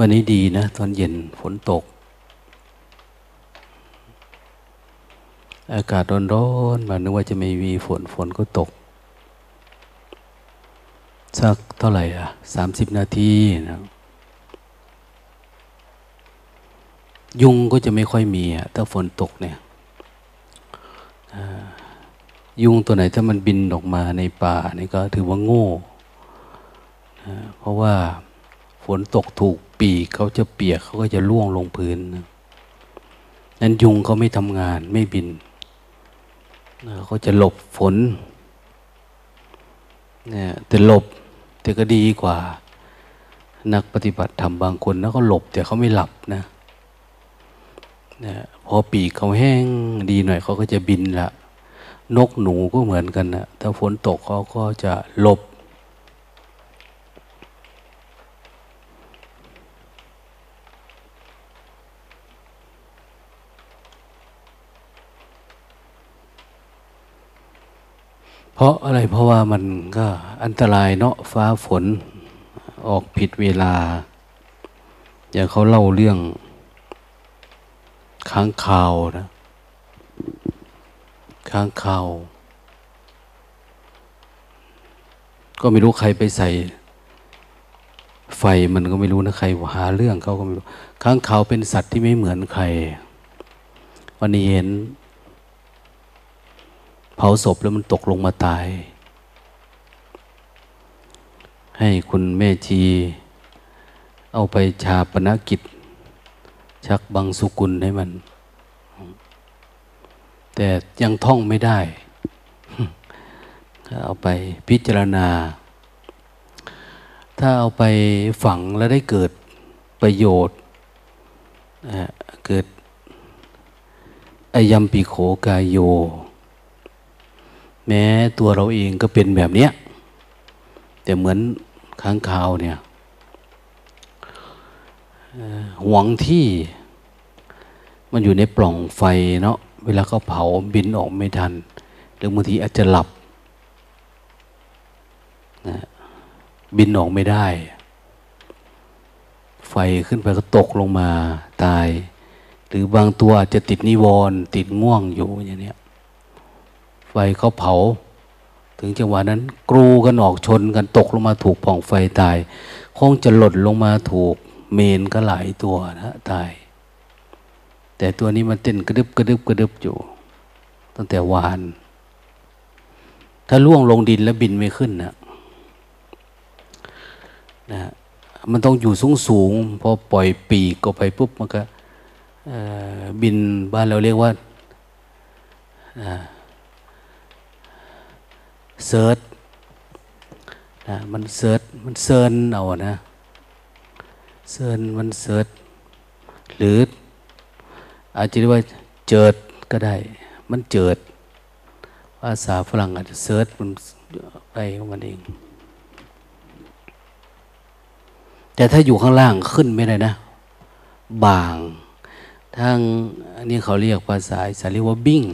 วันนี้ดีนะ ตอนเย็นฝนตก อากาศร้อนๆมานึกว่าจะไม่มีฝนฝนก็ตก สักเท่าไหร่อะสามสิบนาทีนะยุงก็จะไม่ค่อยมีอะถ้าฝนตกเนี่ยยุงตัวไหนถ้ามันบินออกมาในป่านี่ก็ถือว่าโง่ เพราะว่าฝนตกถูก ปีกเขาจะเปียกเขาก็จะล่วงลงพื้นนั้นยุงเขาไม่ทำงานไม่บินเขาจะหลบฝนเนี่ยแต่หลบแต่ก็ดีกว่า นักปฏิบัติธรรมบางคนแล้วก็หลบแต่เขาไม่หลับนะนะพอปีกเขาแห้งดีหน่อยเขาก็จะบินละนกหนูก็เหมือนกันนะถ้าฝนตกเขาก็จะหลบ เพราะอะไรเพราะว่ามันก็อันตรายเนาะฟ้าฝนออกผิดเวลา อย่างเขาเล่าเรื่องค้างคาวนะค้างคาว ก็ไม่รู้ใครไปใส่ ไฟมันก็ไม่รู้นะใครหาเรื่องเขาก็ไม่รู้ค้างคาวเป็นสัตว์ที่ไม่เหมือนใคร วันนี้เห็น เผาศพแล้วมันตกลงมาตาย ให้คุณแม่ชี เอาไปชาปนกิจ ชักบังสุกุลให้มัน แต่ยังท่องไม่ได้ เอาไปพิจารณา ถ้าเอาไปฝังแล้วได้เกิดประโยชน์เกิดอายัมปิโขกายโย แม้ตัวเราเองก็เป็นแบบเนี้ยแต่เหมือนค้างคาวเนี่ยหวงที่มันอยู่ในปล่องไฟเนาะเวลาเขาเผาบินออกไม่ทัน หรือบางทีอาจจะหลับนะบินออกไม่ได้ ไฟขึ้นไปก็ตกลงมาตาย หรือบางตัวอาจจะติดนิวรณ์ติดง่วงอยู่อย่างเนี้ไฟเขาเผา ถึงจังหวะนั้น กรูกันออกชนกันตกลงมาถูกป่องไฟตาย คงจะหล่นลงมาถูกเมนก็หลายตัวนะตาย แต่ตัวนี้มันเต้นกระดึบกระดึบกระดึบอยู่ ตั้งแต่วาน ถ้าล่วงลงดินแล้วบินไม่ขึ้นนะนะมันต้องอยู่สูงสูงพอปล่อยปีกก็ไปปุ๊บมันก็บินบ้านเราเรียกว่า เซิร์ชนะมันเซิร์ชมันเซิร์นเอานะเซิร์นมันเซิร์ชหรืออาจจะเรียกว่าเจิดก็ได้ มันเจิดภาษาฝรั่งอาจจะเซิร์ชมันไปของมันเอง แต่ถ้าอยู่ข้างล่างขึ้นไม่ได้นะ บางทางอันนี้เขาเรียกภาษาสาเรียกว่าบิ้ง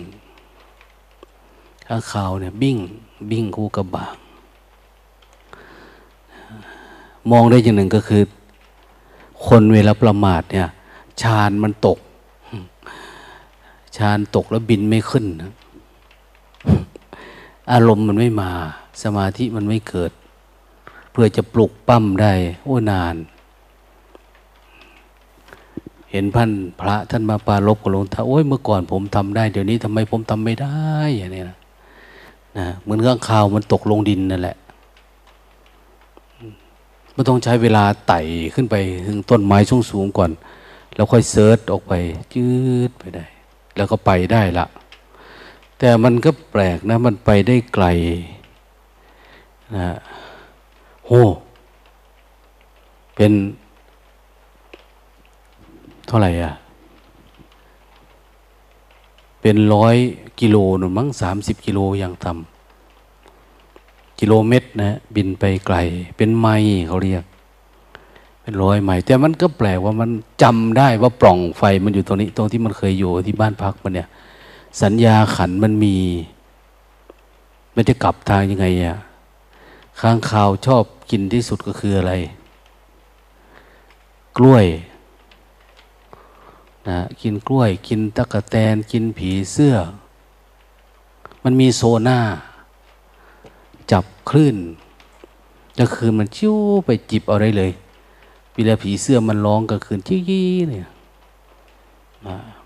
ข้างขาวเนี่ยบิ้ง บิ้งคู่กับบาง มองได้อย่างหนึ่งก็คือ คนเวลาประมาทเนี่ยชานมันตกชานตกแล้วบินไม่ขึ้น อารมณ์มันไม่มา สมาธิมันไม่เกิด เพื่อจะปลุกปั้มได้ โอ้นาน เห็นพันพระท่านมาปาลบกับหลวงตาโอ้ยเมื่อก่อนผมทำได้ เดี๋ยวนี้ทำไมผมทำไม่ได้อย่างนี้นะ นะเหมือนข้างข่าวมันตกลงดินนั่นแหละไม่ต้องใช้เวลาไต่ขึ้นไปถึงต้นไม้สูงสูงก่อน แล้วค่อยเซิร์ชออกไป จืดไปได้ แล้วก็ไปได้ละแต่มันก็แปลกนะ มันไปได้ไกลนะโหเป็นเท่าไหร่อะ เป็นร้อยกิโลหนุนมั้งสามสิบกิโลอย่างต่ำกิโลเมตรนะบินไปไกล เป็นไมล์เขาเรียก เป็นร้อยไมล์แต่มันก็แปลว่ามันจำได้ว่าปล่องไฟมันอยู่ตรงนี้ ตรงที่มันเคยอยู่ที่บ้านพักมันเนี่ย สัญญาขันมันมีมันจะกลับทางยังไงอะค้างคาวชอบกินที่สุดก็คืออะไร กล้วย นะกินกล้วย กินตะกะแตน กินผีเสื้อ มันมีโซน่า จับคลื่นกลางคืนมันชิ้วไปจิบเอาได้เลยเวลาผีเสื้อมันร้องกลางคืนชี้เนี่ย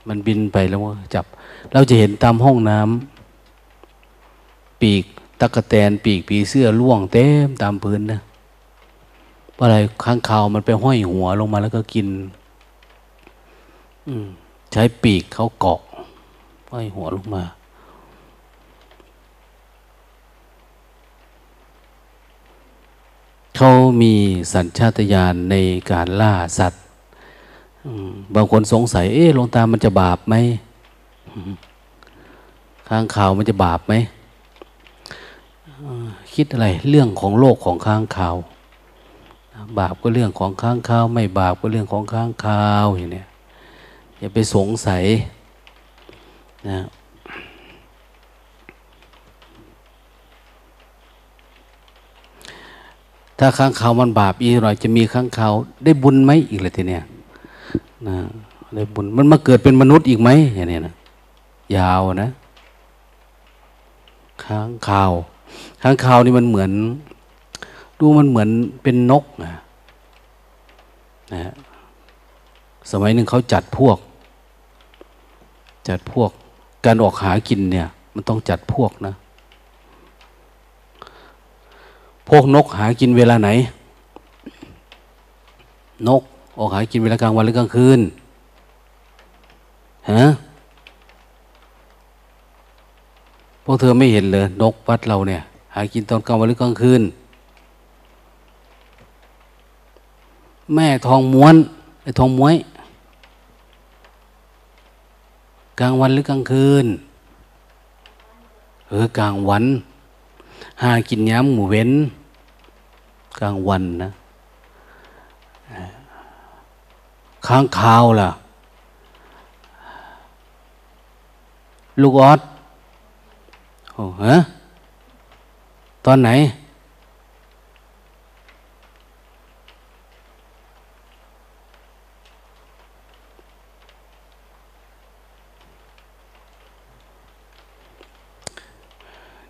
มันบินไปแล้วจับ เราจะเห็นตามห้องน้ำปีกตะกะแตนปีกผีเสื้อล่วงเต็มตามพื้นนะเพราะอะไรข้างคาวมันไปห้อยหัวลงมาแล้วก็กิน ใช้ปีกเขาเกาะห้อยหัวลงมา เขามีสัญชาตญาณในการล่าสัตว์บางคนสงสัย เอ๊ะลงตามันจะบาปไหมข้างข่าวมันจะบาปไหมคิดอะไร เรื่องของโลกของข้างข่าว บาปก็เรื่องของข้างข่าว ไม่บาปก็เรื่องของข้างข่าวอย่างนี้ อย่าไปสงสัยนะถ้าข้างเขามันบาปอีกหน่อยจะมีข้างเขาได้บุญไหมอีกเลยทีเนี้ยนะได้บุญมันมาเกิดเป็นมนุษย์อีกไหมอย่างนี้นะยาวนะข้างข่าวข้างข่าวนี่มันเหมือน ดูมันเหมือนเป็นนกนะนะสมัยหนึ่งเขาจัดพวก จัดพวก การออกหากินเนี่ย มันต้องจัดพวกนะ พวกนกหากินเวลาไหน นกออกหากินเวลากลางวันหรือกลางคืนฮะพวกเธอไม่เห็นเลยนกวัดเราเนี่ย หากินตอนกลางวันหรือกลางคืน แม่ทองม้วนไอ้ทองม้วย กลางวันหรือกลางคืน เออกลางวัน หากินย้ำหมูเว้น กลางวันนะค้างคาวล่ะ ลูกออดโอ้ฮะตอนไหน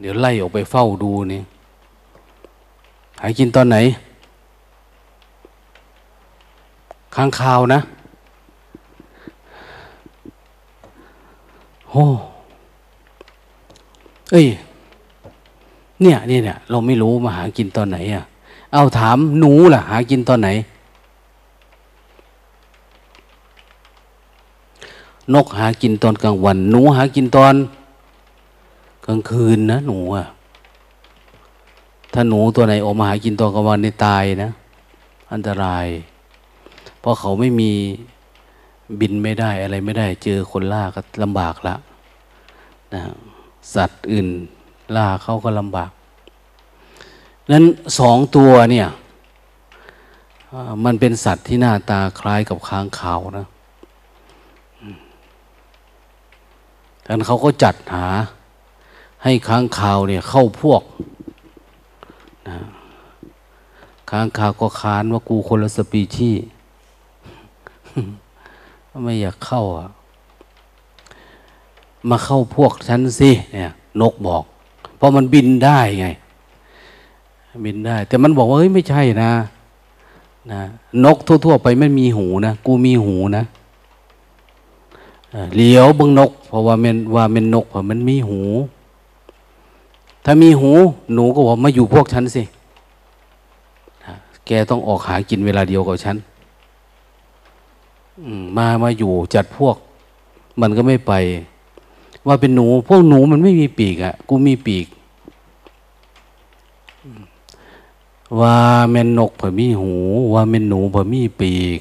เดี๋ยวไล่ออกไปเฝ้าดูนี่หายกินตอนไหนค้างคาวนะโอ้เอ้ย เนี่ยเนี่ยเนี่ยเราไม่รู้มาหากินตอนไหนอะ เอาถามหนูล่ะ หากินตอนไหน นกหากินตอนกลางวัน หนูหากินตอน กลางคืนนะหนูอะถ้าหนูตัวไหนออกมาหากินตอนกลางวันนี่ตายนะ อันตราย เพราะเขาไม่มีบินไม่ได้อะไรไม่ได้ เจอคนล่าก็ลำบากละนะสัตว์อื่นล่าเขาก็ลำบาก นั้นสองตัวเนี่ย มันเป็นสัตว์ที่หน้าตาคล้ายกับค้างขาวนะดังนั้นเขาก็จัดหา ให้ค้างคาวเนี่ยเข้าพวกนะค้างคาวก็ค้านว่ากูคนละสปีชีไม่อยากเข้าอะ มาเข้าพวกฉันสิเนี่ยนกบอก เพราะมันบินได้ไง บินได้ แต่มันบอกว่าเฮ้ยไม่ใช่นะนะนกทั่ว ๆ ไปไม่มีหูนะ กูมีหูนะเหลียวบึงนก เพราะว่ามันว่ามันนกเพราะมันมีหู ถ้ามีหูหนูก็บอกมาอยู่พวกฉันสิ แกต้องออกหากินเวลาเดียวกับฉันมามาอยู่จัดพวก มันก็ไม่ไป ว่าเป็นหนู พวกหนูมันไม่มีปีกอะ่ะ กูมีปีก ว่าเมนนกเผื่อมีหู ว่าเมนหนูเผื่อมีปีก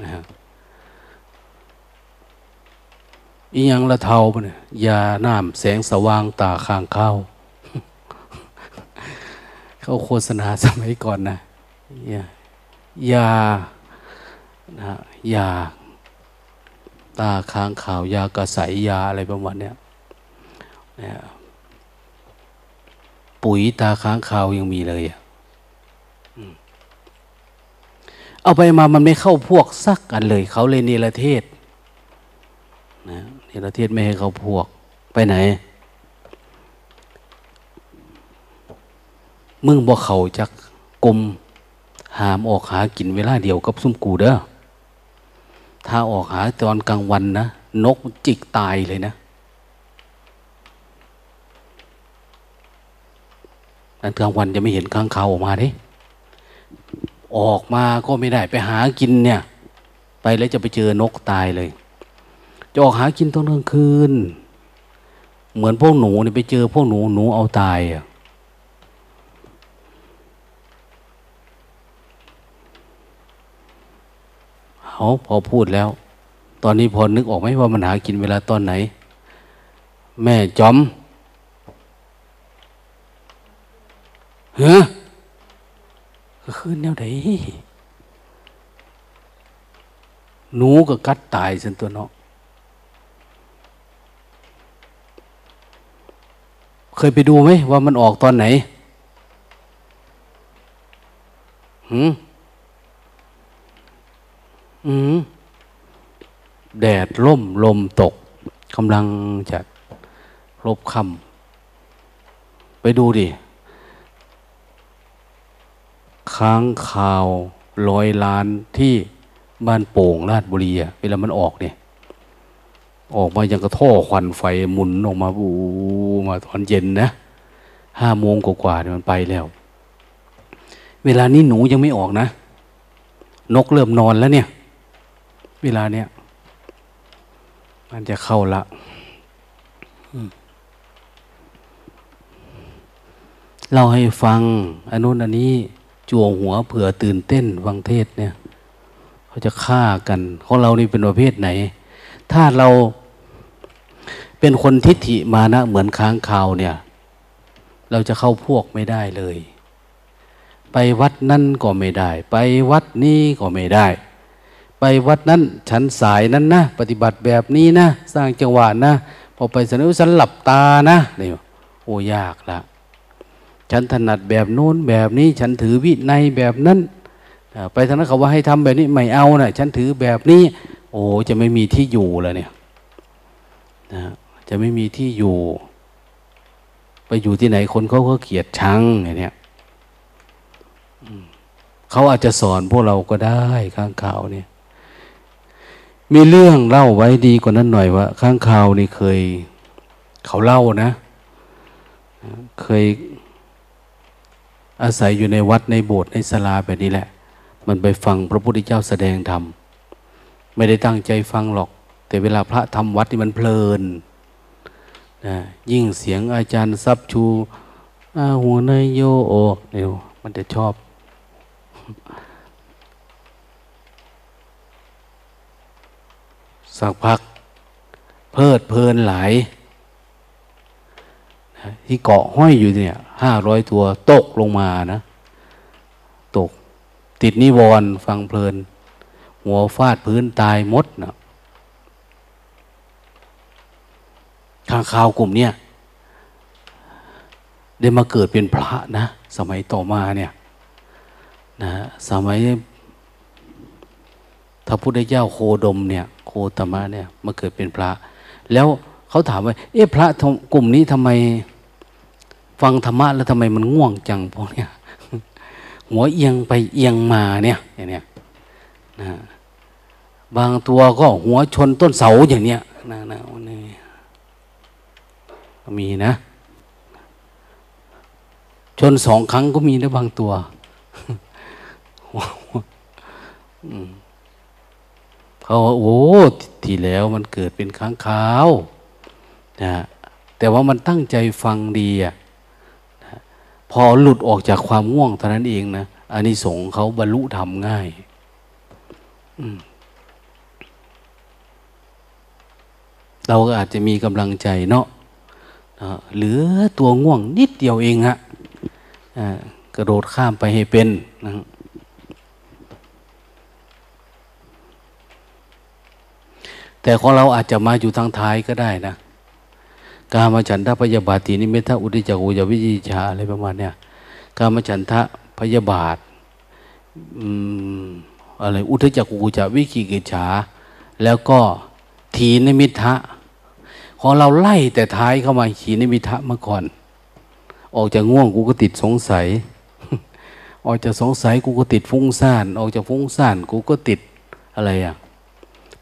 นะฮะอียังละเทาปะเนี่ยยาน้ำแสงสว่างตาข้างเข้า เขาโฆษณาสมัยก่อนนะยายายา ตาค้างข่าวยากระใสยยาอะไรประมาณนี้นปุ๋ยตาค้างข่าวยังมีเลยเอาไปมามันไม่เข้าพวกสักกันเลย เขาเลยเนรเทศนะเนรเทศไม่ให้เขาพวกไปไหน มึงบอเขาจักกลมหามออกหากินเวลาเดียวกับซุ่มกูเด้อถ้าออกหาตอนกลางวันนะนกจิกตายเลยนะนั้นกลางวันจะไม่เห็นข้างเขาออกมาดิ ออกมาก็ไม่ได้ไปหากินเนี่ย ไปแล้วจะไปเจอนกตายเลย จะออกหากินตอนกลางคืน เหมือนพวกหนูเนี่ยไปเจอพวกหนูหนูเอาตายอะ เอาพอพูดแล้ว ตอนนี้พอนึกออกไหมว่ามันหากินเวลาตอนไหน แม่จอมเฮ้ก็คือแนวไหนหนูก็กัดตายสันตัวเนาะเคยไปดูไหมว่ามันออกตอนไหนหืมอืม แดดล่มลมตกกำลังจะลบคำไปดูดิ ค้างคาวร้อยล้านที่บ้านโป่งราชบุรีอะเวลามันออกเนี่ย ออกมายังกระท่อควันไฟหมุนออกมาบูมาตอนเย็นนะห้าโมงกว่าๆเนี่ยมันไปแล้ว เวลานี้หนูยังไม่ออกนะ นกเริ่มนอนแล้วเนี่ย เวลาเนี้ยมันจะเข้าละเราให้ฟังอันนู้นอันนี้จั่วหัวเผื่อตื่นเต้นฟังเทศเนี่ย เขาจะฆ่ากันของเรานี่เป็นประเภทไหน ถ้าเราเป็นคนทิฏฐิมานะเหมือนค้างคาวเนี่ย เราจะเข้าพวกไม่ได้เลย ไปวัดนั่นก็ไม่ได้ ไปวัดนี้ก็ไม่ได้ ไปวัดนั้นฉันสายนั้นนะปฏิบัติแบบนี้นะ สร้างจังหวะนะพอไปสนุฉันหลับตานะนี่โอ้ยากละฉันถนัดแบบโน้นแบบนี้ ฉันถือวินัยแบบนั้นไปทางนั้นเขาว่าให้ทำแบบนี้ไม่เอานะฉันถือแบบนี้ โอ้จะไม่มีที่อยู่แล้วเนี่ยนะจะไม่มีที่อยู่ ไปอยู่ที่ไหนคนเขาก็เกลียดชังอย่างเนี้ยเขาอาจจะสอนพวกเราก็ได้ข้างข่าวเนี่ย มีเรื่องเล่าไว้ดีกว่านั้นหน่อยว่า ข้างข่าวนี่เคย เขาเล่านะ เคยอาศัยอยู่ในวัดในโบสถ์ในศาลาแบบนี้แหละ มันไปฟังพระพุทธเจ้าแสดงธรรมไม่ได้ตั้งใจฟังหรอก แต่เวลาพระทำวัดนี่มันเพลินนะยิ่งเสียงอาจารย์ซับชูอาหัวนายโยโอเนี่ยมันจะชอบ สักพัก เพิดเพลินหลายที่เกาะห้อยอยู่เนี่ยห้าร้อยตัวตกลงมานะ ตก ติดนิวรณ์ฟังเพลิน หัวฟาดพื้นตายมดนะข้างข่าวกลุ่มเนี่ย ได้มาเกิดเป็นพระนะ สมัยต่อมาเนี่ยนะสมัย พระพุทธเจ้าโคดมเนี่ย โคตมะเนี่ยมาเกิดเป็นพระ แล้วเขาถามว่า เอ๊ะพระกลุ่มนี้ทำไม ฟังธรรมะแล้วทำไมมันง่วงจังพวกเนี้ยหัวเอียงไปเอียงมาเนี่ยอย่างเนี้ยนะบางตัวก็หัวชนต้นเสาอย่างเนี้ยนะนะนี่มีนะ ชนสองครั้งก็มีนะบางตัว เขาว่าโอ้ที่แล้วมันเกิดเป็นค้างคาวนะแต่ว่ามันตั้งใจฟังดีอะพอหลุดออกจากความง่วงเท่านั้นเองนะอันนี้สงเขาบรรลุธรรมง่ายเราก็อาจจะมีกำลังใจเนาะเหลือตัวง่วงนิดเดียวเองฮะกระโดดข้ามไปให้เป็นนะ แต่ของเราอาจจะมาอยู่ทางท้ายก็ได้นะกามฉันทะพยาบาทีนิเมตะอุติจักุยวิจิชาอะไรประมาณเนี้ยกามฉันทะพยาบาทอะไรอุทจักกุจะวิกิกิจฉาแล้วก็ทีนิมิทะของเราไล่แต่ท้ายเข้ามาขีนิมิทะมาก่อน ออกจากง่วงกูก็ติดสงสัย ออกจากสงสัยกูก็ติดฟุ้งซ่าน ออกจากฟุ้งซ่านกูก็ติดอะไรอะ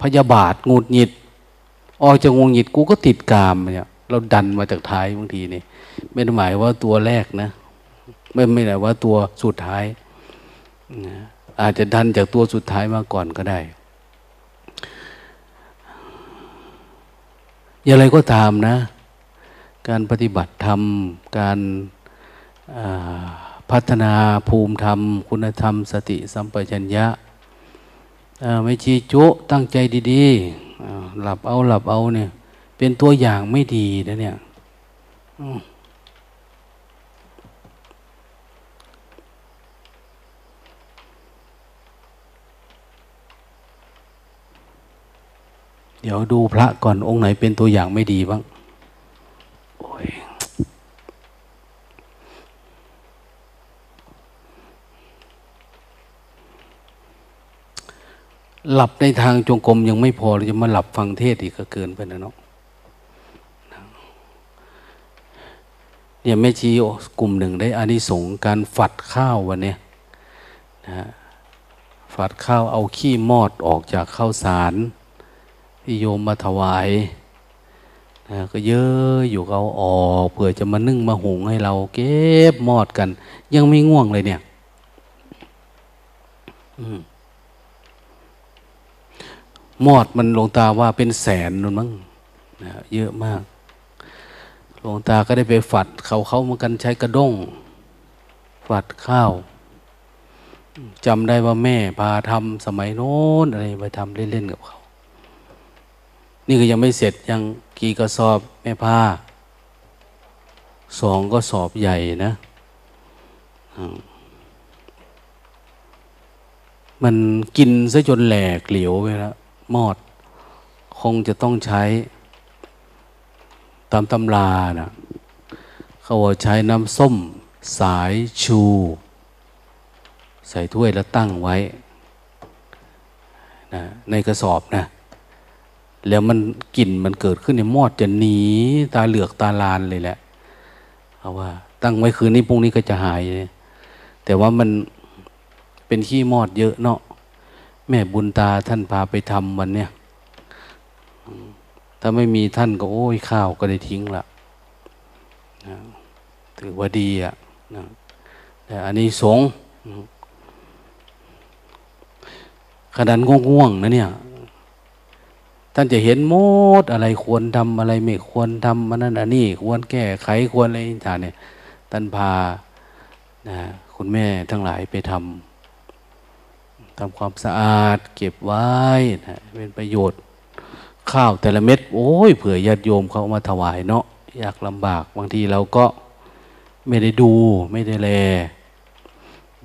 พยาบาทงูดหงิด ออกจากงูหงิดกูก็ติดกามเนี่ยเราดันมาจากท้ายบางทีนี่ไม่ได้หมายว่าตัวแรกนะ ไม่ไม่ได้ว่าตัวสุดท้ายนะอาจจะดันจากตัวสุดท้ายมาก่อนก็ได้ อย่างไรก็ตามนะ การปฏิบัติธรรม การพัฒนาภูมิธรรม คุณธรรม สติสัมปชัญญะ ไม่ชี้จุตั้งใจดีๆหลับเอาหลับเอาเนี่ย เป็นตัวอย่างไม่ดีนะเนี่ยเดี๋ยวดูพระก่อนองค์ไหนเป็นตัวอย่างไม่ดีบ้าง หลับในทางจงกรมยังไม่พอเราจะมาหลับฟังเทศอีกก็เกินไปนะเนาะเนี่ยแม่ชีกลุ่มหนึ่งได้อานิสงส์การฝัดข้าววันนี้นะฝัดข้าวเอาขี้มอดออกจากข้าวสารที่โยมมาถวายนะก็เยอะอยู่เอาออกเผื่อจะมานึ่งมาหุงให้เราเก็บมอดกัน ยังไม่ง่วงเลยเนี่ย อืม มอดมันหลวงตาว่าเป็นแสนนู่นมั้งนะเยอะมากหลวงตาก็ได้ไปฝัดเขาเขาเหมือนกันใช้กระด้ง ฝัดข้าวจำได้ว่าแม่พาทำสมัยโน้นอะไรไปทำเล่นๆกับเขา นี่ก็ยังไม่เสร็จยังกี่กระสอบแม่พาสองก็สอบใหญ่นะมันกินซะจนแหลกเหลวไปแล้ว มอด คงจะต้องใช้ ตามตำรานะเขาว่าใช้น้ำส้ม สายชู ใส่ถ้วยแล้วตั้งไว้นะในกระสอบนะ แล้วมันกลิ่นมันเกิดขึ้นในมอดจะหนีตาเหลือกตาลานเลยแหละเอาว่า ตั้งไว้คืนนี้พรุ่งนี้ก็จะหายเลยแต่ว่ามันเป็นขี้มอดเยอะเนาะ แม่บุญตาท่านพาไปทำวันเนี้ยถ้าไม่มีท่านก็โอ้ยข้าวก็ได้ทิ้งละนะถือว่าดีอะ่ะนะแต่อันนี้สงขนาดง่วงๆนะเนี่ย ท่านจะเห็นโมดอะไรควรทำอะไรไม่ควรทำมันนั่นอันนี้ควรแก้ไขควรอะไรต่างเนี่ยท่านพานะคุณแม่ทั้งหลายไปทำ ทำความสะอาด เก็บไว้นะเป็นประโยชน์ ข้าวแต่ละเม็ด โอ้ยเผื่อญาติโยมเขามาถวายเนาะอยากลำบากบางทีเราก็ไม่ได้ดูไม่ได้แล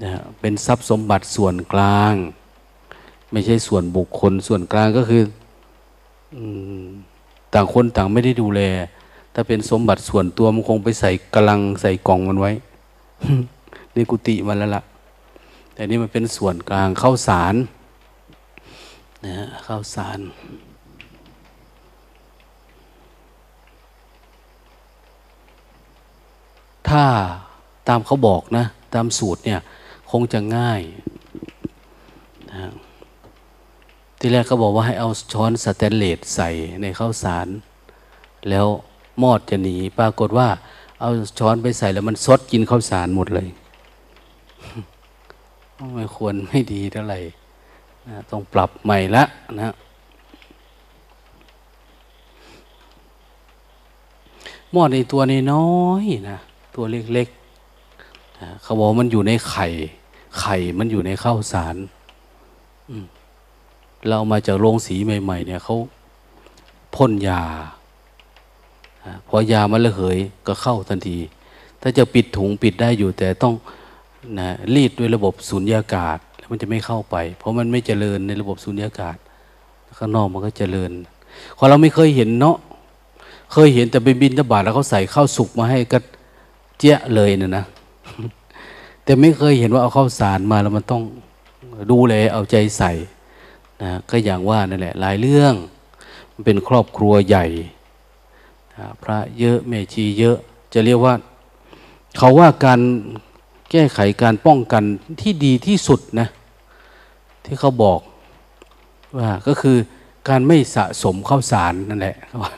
นะเป็นทรัพย์สมบัติส่วนกลาง ไม่ใช่ส่วนบุคคลส่วนกลางก็คือต่างคนต่างไม่ได้ดูแล ถ้าเป็นสมบัติส่วนตัวมันคงไปใส่กำลังใส่กล่องมันไว้ในกุฏิมันแล้วละ่ะ แต่นี่มันเป็นส่วนกลางเข้าสารนะเข้าสารถ้าตามเขาบอกนะ ตามสูตรเนี่ย คงจะง่ายนะที่แรกเขาบอกว่าให้เอาช้อนสแตนเลสใส่ในข้าวสาร แล้วมอดจะหนี ปรากฏว่าเอาช้อนไปใส่แล้วมันซดกินข้าวสารหมดเลย ไม่ควรไม่ดีเท่าไหร่นะต้องปรับใหม่ละนะหม้อในตัวในน้อยนะตัวเล็กๆนะเขาบอกมันอยู่ในไข่ ไข่มันอยู่ในข้าวสารเรามาจากโรงสีใหม่ ๆ เนี่ยเขาพ่นยาพอยามันระเหยก็เข้าทันที ถ้าจะปิดถุงปิดได้อยู่แต่ต้อง นะรีดด้วยระบบสูญญากาศ แล้วมันจะไม่เข้าไป เพราะมันไม่เจริญในระบบสูญญากาศ ข้างนอกมันก็เจริญพอเราไม่เคยเห็นเนาะเคยเห็นแต่ไปบินตบาทแล้วเขาใส่ข้าวสุกมาให้ก็เจ๊ะเลยนะนะแต่ไม่เคยเห็นว่าเอาข้าวสารมาแล้วมันต้องดูแลเอาใจใส่นะก็อย่างว่านั่นแหละหลายเรื่อง มันเป็นครอบครัวใหญ่พระเยอะแม่ชีเยอะ จะเรียกว่า เขาว่าการ แก้ไขการป้องกันที่ดีที่สุดนะที่เขาบอกว่าก็คือการไม่สะสมข้าวสารนั่นแหละเขาว่า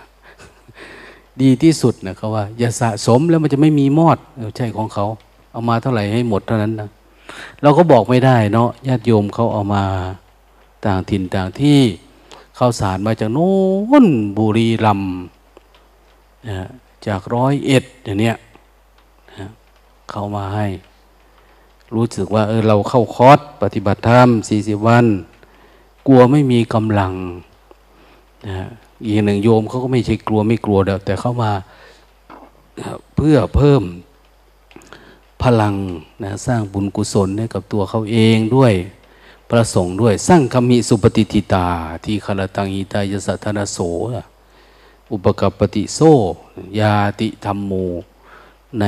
ดีที่สุดนะเขาว่า อย่าสะสมแล้วมันจะไม่มีมอดใช่ของเขาเอามาเท่าไหร่ให้หมดเท่านั้นนะเราก็บอกไม่ได้เนาะญาติโยมเขาเอามาต่างถิ่นต่างที่ข้าวสารมาจากโน้นบุรีรัมจากร้อยเอ็ดอย่างเนี้ยเขามาให้ รู้สึกว่าเออเราเข้าคอร์สปฏิบัติธรรมสี่สิบวัน กลัวไม่มีกำลังนะอีกหนึ่งโยมเขาก็ไม่ใช่กลัวไม่กลัวแต่เข้ามาเพื่อเพิ่มพลังนะสร้างบุญกุศลให้กับตัวเขาเองด้วยประสงค์ด้วย สร้างคำมิสุปฏิทิตา ที่คารตังอิตายสัทธนาโส อุปกปติโซยาติธรรมโมใน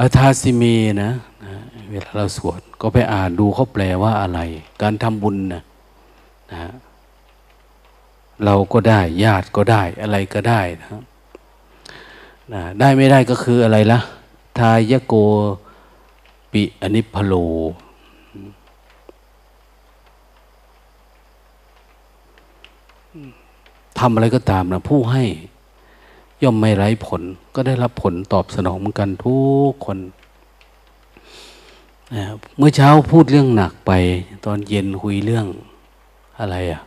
อาทาสิเมนะนะ เวลาเราสวด ก็ไปอ่านดูเขาแปลว่าอะไร การทำบุญนะนะเราก็ได้ ญาติก็ได้ อะไรก็ได้นะนะได้ไม่ได้ก็คืออะไรละทายโกปิอนิพโล ทำอะไรก็ตามนะผู้ให้ ย่อมไม่ไร้ผล ก็ได้รับผลตอบสนองเหมือนกันทุกคนเมื่อเช้าพูดเรื่องหนักไป ตอนเย็นคุยเรื่องอะไรอะ่ะ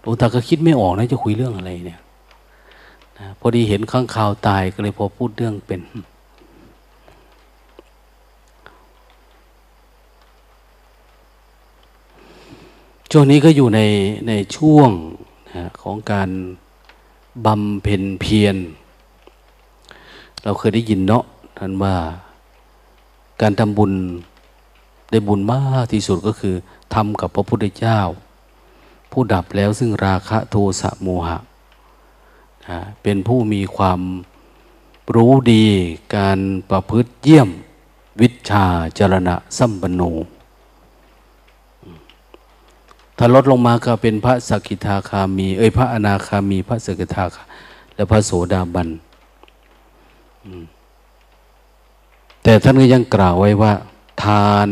หลวงตาก็คิดไม่ออกนะจะคุยเรื่องอะไรเนี่ยนะพอดีเห็นข้างข่าวตายก็เลยพอพูดเรื่องเป็น ช่วงนี้ก็อยู่ในในช่วงนะของการบำเพ็ญเพียร เราเคยได้ยินเนาะท่านว่าการทำบุญได้บุญมากที่สุดก็คือทำกับพระพุทธเจ้า ผู้ดับแล้วซึ่งราคะโทสะโมหะเป็นผู้มีความรู้ดีการประพฤติเยี่ยมวิชาจรณะสัมปันโนถ้าลดลงมาก็เป็นพระสกิทาคามี เอ้ยพระอนาคามี พระสกิทาคาและพระโสดาบัน แต่ท่านก็ยังกล่าวไว้ว่า ทาน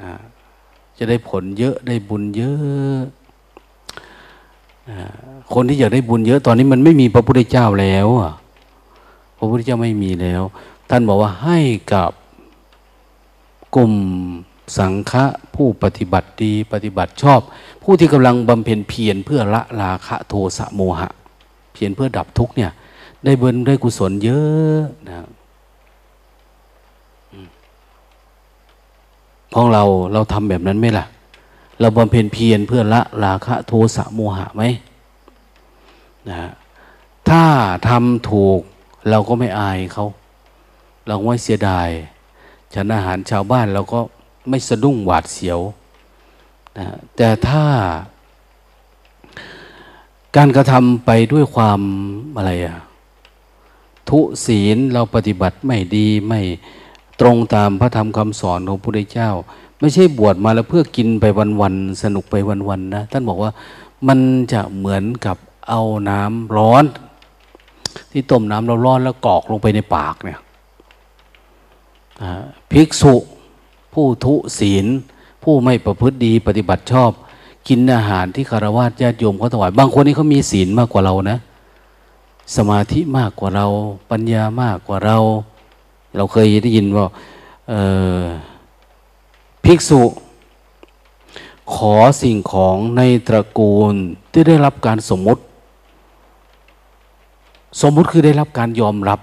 นะจะได้ผลเยอะได้บุญเยอะคนที่อยากได้บุญเยอะ ตอนนี้มันไม่มีพระพุทธเจ้าแล้วพระพุทธเจ้าไม่มีแล้ว ท่านบอกว่าให้กับกลุ่มสังฆะผู้ปฏิบัติดีปฏิบัติชอบ ผู้ที่กำลังบำเพ็ญเพียรเพื่อละราคะโทสะโมหะ เพียรเพื่อดับทุกเนี่ย ได้บุญได้กุศลเยอะนะของเราเราทำแบบนั้นไหมล่ะ เราบำเพ็ญเพียรเพื่อละราคะโทสะโมหะไหมนะถ้าทำถูกเราก็ไม่อายเขาเราไม่เสียดายฉันอาหารชาวบ้านเราก็ไม่สะดุ้งหวาดเสียวนะแต่ถ้า การกระทำไปด้วยความอะไรอะ ทุศีลเราปฏิบัติไม่ดีไม่ตรงตามพระธรรมคำสอนของพระพุทธเจ้า ไม่ใช่บวชมาแล้วเพื่อกินไปวันๆสนุกไปวันๆนะท่านบอกว่ามันจะเหมือนกับเอาน้ำร้อน ที่ต้มน้ำเราร้อนแล้วกอกลงไปในปากเนี่ยภิกษุผู้ทุศีล ผู้ไม่ประพฤติดีปฏิบัติชอบ กินอาหารที่คารวะญาติโยมเขาถวาย บางคนนี่เขามีศีลมากกว่าเรานะ สมาธิมากกว่าเรา ปัญญามากกว่าเรา เราเคยได้ยินว่าภิกษุ ขอสิ่งของในตระกูลที่ได้รับการสมมติ สมมติคือได้รับการยอมรับ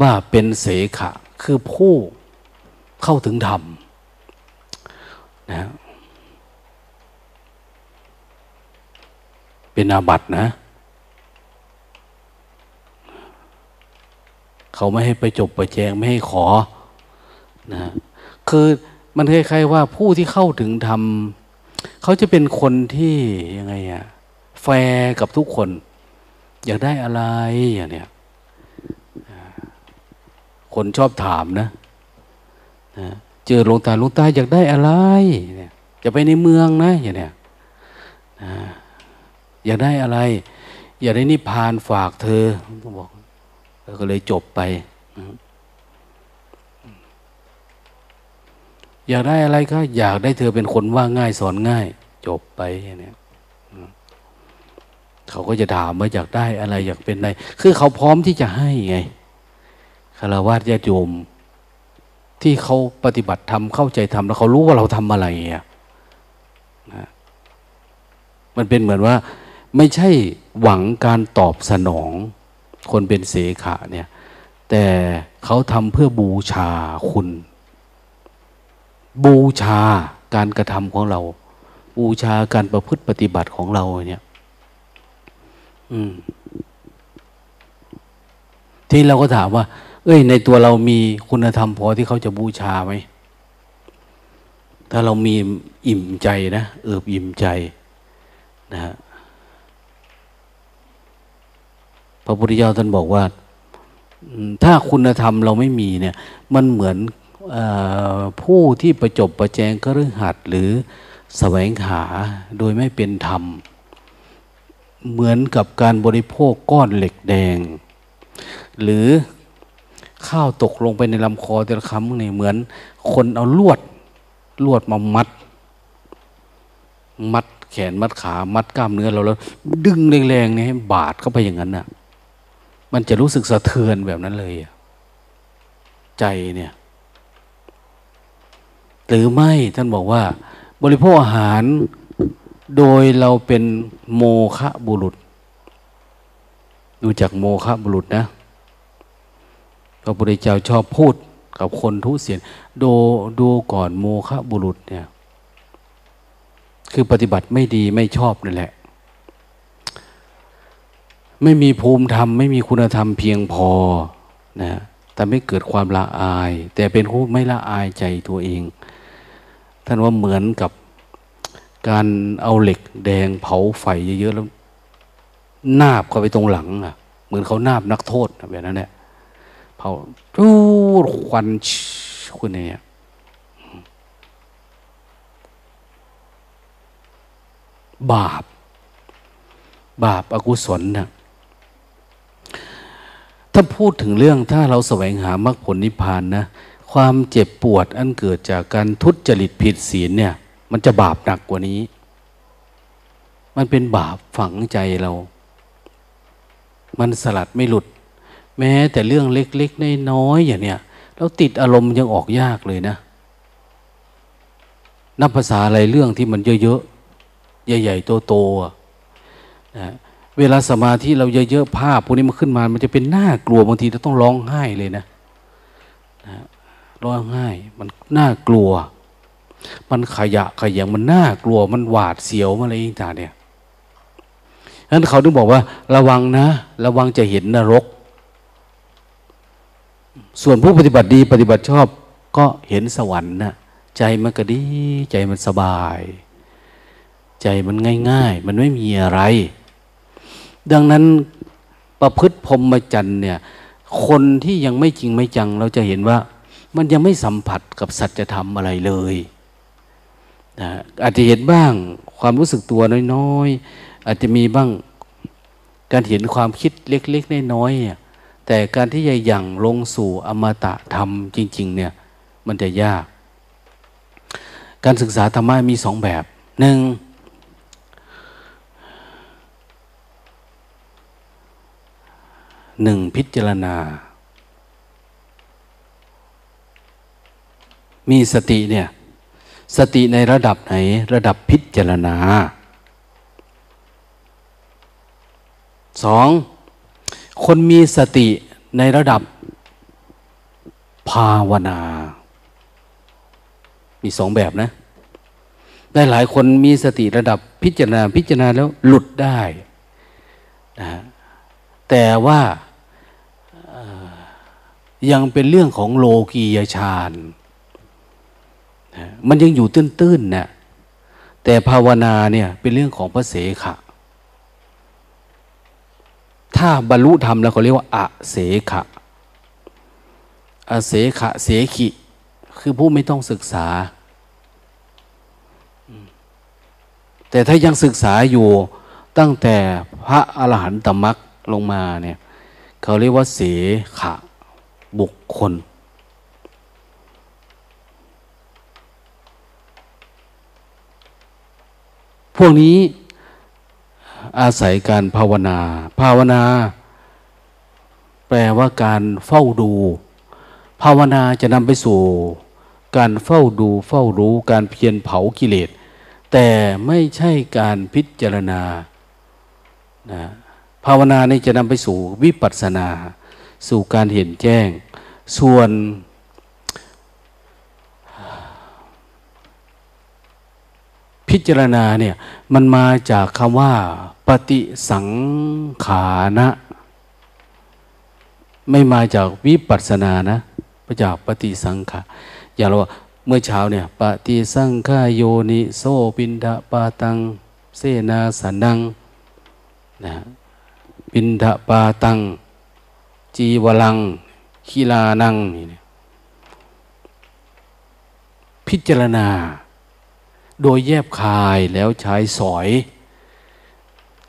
ว่าเป็นเสขะ คือผู้เข้าถึงธรรมนะเป็นอาบัตินะ เขาไม่ให้ไปจบไปแจงไม่ให้ขอนะคือมันคล้ายๆว่าผู้ที่เข้าถึงธรรมเขาจะเป็นคนที่ยังไงอะแฟร์กับทุกคน อยากได้อะไรอย่างเนี้ยคนชอบถามนะนะเจอหลวงตาหลวงตาอยากได้อะไรเนี่ยจะไปในเมืองนะอย่างเนี้ยอยากได้อะไร อยากได้นิพพานฝากเธอบอก ก็เลยจบไป อยากได้อะไรก็อยากได้เธอเป็นคนว่าง่ายสอนง่าย จบไปเนี่ยเขาก็จะถามว่าอยากได้อะไรอยากเป็นอะไร คือเขาพร้อมที่จะให้ไงคารวะญาติโยมที่เขาปฏิบัติทำเข้าใจทำแล้วเขารู้ว่าเราทำอะไรอะนะมันเป็นเหมือนว่า ไม่ใช่หวังการตอบสนอง คนเป็นเสขะเนี่ย แต่เขาทำเพื่อบูชาคุณ บูชาการกระทำของเรา บูชาการประพฤติปฏิบัติของเราเนี่ยที่เราก็ถามว่า เอ้ย ในตัวเรามีคุณธรรมพอที่เขาจะบูชาไหมถ้าเรามีอิ่มใจนะเอิบอิ่มใจนะฮะ พระพุทธเจ้าท่านบอกว่า ถ้าคุณธรรมเราไม่มีเนี่ย มันเหมือนอผู้ที่ประจบประแจงก็เรื่องหัดหรือแสวงหาโดยไม่เป็นธรรม เหมือนกับการบริโภคก้อนเหล็กแดง หรือข้าวตกลงไปในลำคอแต่ละคำนี่เหมือน คนเอาลวดลวดมามัด มัดแขนมัดขา มัดกล้ามเนื้อเราแล้ว ดึงแรงๆเนี่ให้บาดเข้าไปอย่างนั้นน่ะ มันจะรู้สึกสะเทือนแบบนั้นเลย ใจเนี่ย หรือไม่ท่านบอกว่า บริโภคอาหารโดยเราเป็นโมฆะบุรุษ ดูจากโมฆะบุรุษนะพระพุทธเจ้าชอบพูดกับคนทุเสียนดูดูก่อนโมฆะบุรุษเนี่ย คือปฏิบัติไม่ดีไม่ชอบนั่นแหละ ไม่มีภูมิธรรม ไม่มีคุณธรรมเพียงพอนะแต่ไม่เกิดความละอาย แต่เป็นผู้ไม่ละอายใจตัวเอง ท่านว่าเหมือนกับการเอาเหล็กแดงเผาไฟเยอะๆแล้วนาบเข้าไปตรงหลังอะ เหมือนเขานาบนักโทษแบบนั้นแหละเผาจูดควันคุณเนี่ยบาป บาปอากุศลนะ ถ้าพูดถึงเรื่องถ้าเราแสวงหามรรคผลนิพพานนะ ความเจ็บปวดอันเกิดจากการทุจริตผิดศีลเนี่ย มันจะบาปหนักกว่านี้ มันเป็นบาปฝังใจเรา มันสลัดไม่หลุด แม้แต่เรื่องเล็กๆน้อยๆอย่างเนี้ยเราติดอารมณ์ยังออกยากเลยนะนับภาษาอะไรเรื่องที่มันเยอะๆ ใหญ่ๆ โตๆนะ เวลาสมาธิเราเยอะๆภาพพวกนี้มันขึ้นมา มันจะเป็นหน้ากลัวบางทีเราต้องร้องไห้เลยนะนะร้องไห้ มันน่ากลัว มันขยะขยงมันน่ากลัว มันหวาดเสียวมาอะไรต่างเนี่ยนั้นเขาถึงบอกว่า ระวังนะ ระวังจะเห็นนรก ส่วนผู้ปฏิบัติดีปฏิบัติชอบ ก็เห็นสวรรค์นะใจมันก็ดี ใจมันสบาย ใจมันง่าย ๆ มันไม่มีอะไร ดังนั้นประพฤติพรหมจรรย์เนี่ยคนที่ยังไม่จริงไม่จัง เราจะเห็นว่า มันยังไม่สัมผัสกับสัจธรรมอะไรเลยนะอาจจะเห็นบ้างความรู้สึกตัวน้อยๆ อาจจะมีบ้างการเห็นความคิดเล็กๆน้อยๆแต่การที่จะยังลงสู่อมตะธรรมจริง ๆ เนี่ย มันจะยาก การศึกษาธรรมะมีสองแบบหนึ่ง หนึ่งพิจารณา มีสติเนี่ย สติในระดับไหน ระดับพิจารณาสองคนมีสติในระดับภาวนา มีสองแบบนะ ได้หลายคนมีสติระดับพิจารณาพิจารณาแล้วหลุดได้นะแต่ว่า ยังเป็นเรื่องของโลกียฌานมันยังอยู่ตื้นๆนะแต่ภาวนาเนี่ยเป็นเรื่องของพระเสขะ ถ้าบรรลุธรรมแล้วเขาเรียกว่าอะเสขะอะเสขะเสขิ คือผู้ไม่ต้องศึกษา แต่ถ้ายังศึกษาอยู่ตั้งแต่พระอรหันตมรักลงมาเนี่ยเขาเรียกว่าเสขะ บุคคล พวกนี้อาศัยการภาวนา ภาวนา แปลว่าการเฝ้าดู ภาวนาจะนำไปสู่ การเฝ้าดู เฝ้ารู้ การเพียรเผากิเลส แต่ไม่ใช่การพิจารณานะภาวนานี่จะนำไปสู่วิปัสสนา สู่การเห็นแจ้ง ส่วนพิจารณาเนี่ยมันมาจากคำว่า ปฏิสังขานะ ไม่มาจากวิปัสสนานะมาจากปฏิสังขาอย่างเราเมื่อเช้าเนี่ยปฏิสังขายโยนิโซปินดาปาตัง เสนาสันังนะปินทปาตัง จีวลัง ขีลานังนี่พิจารณา โดยแยบคายแล้วใช้สอย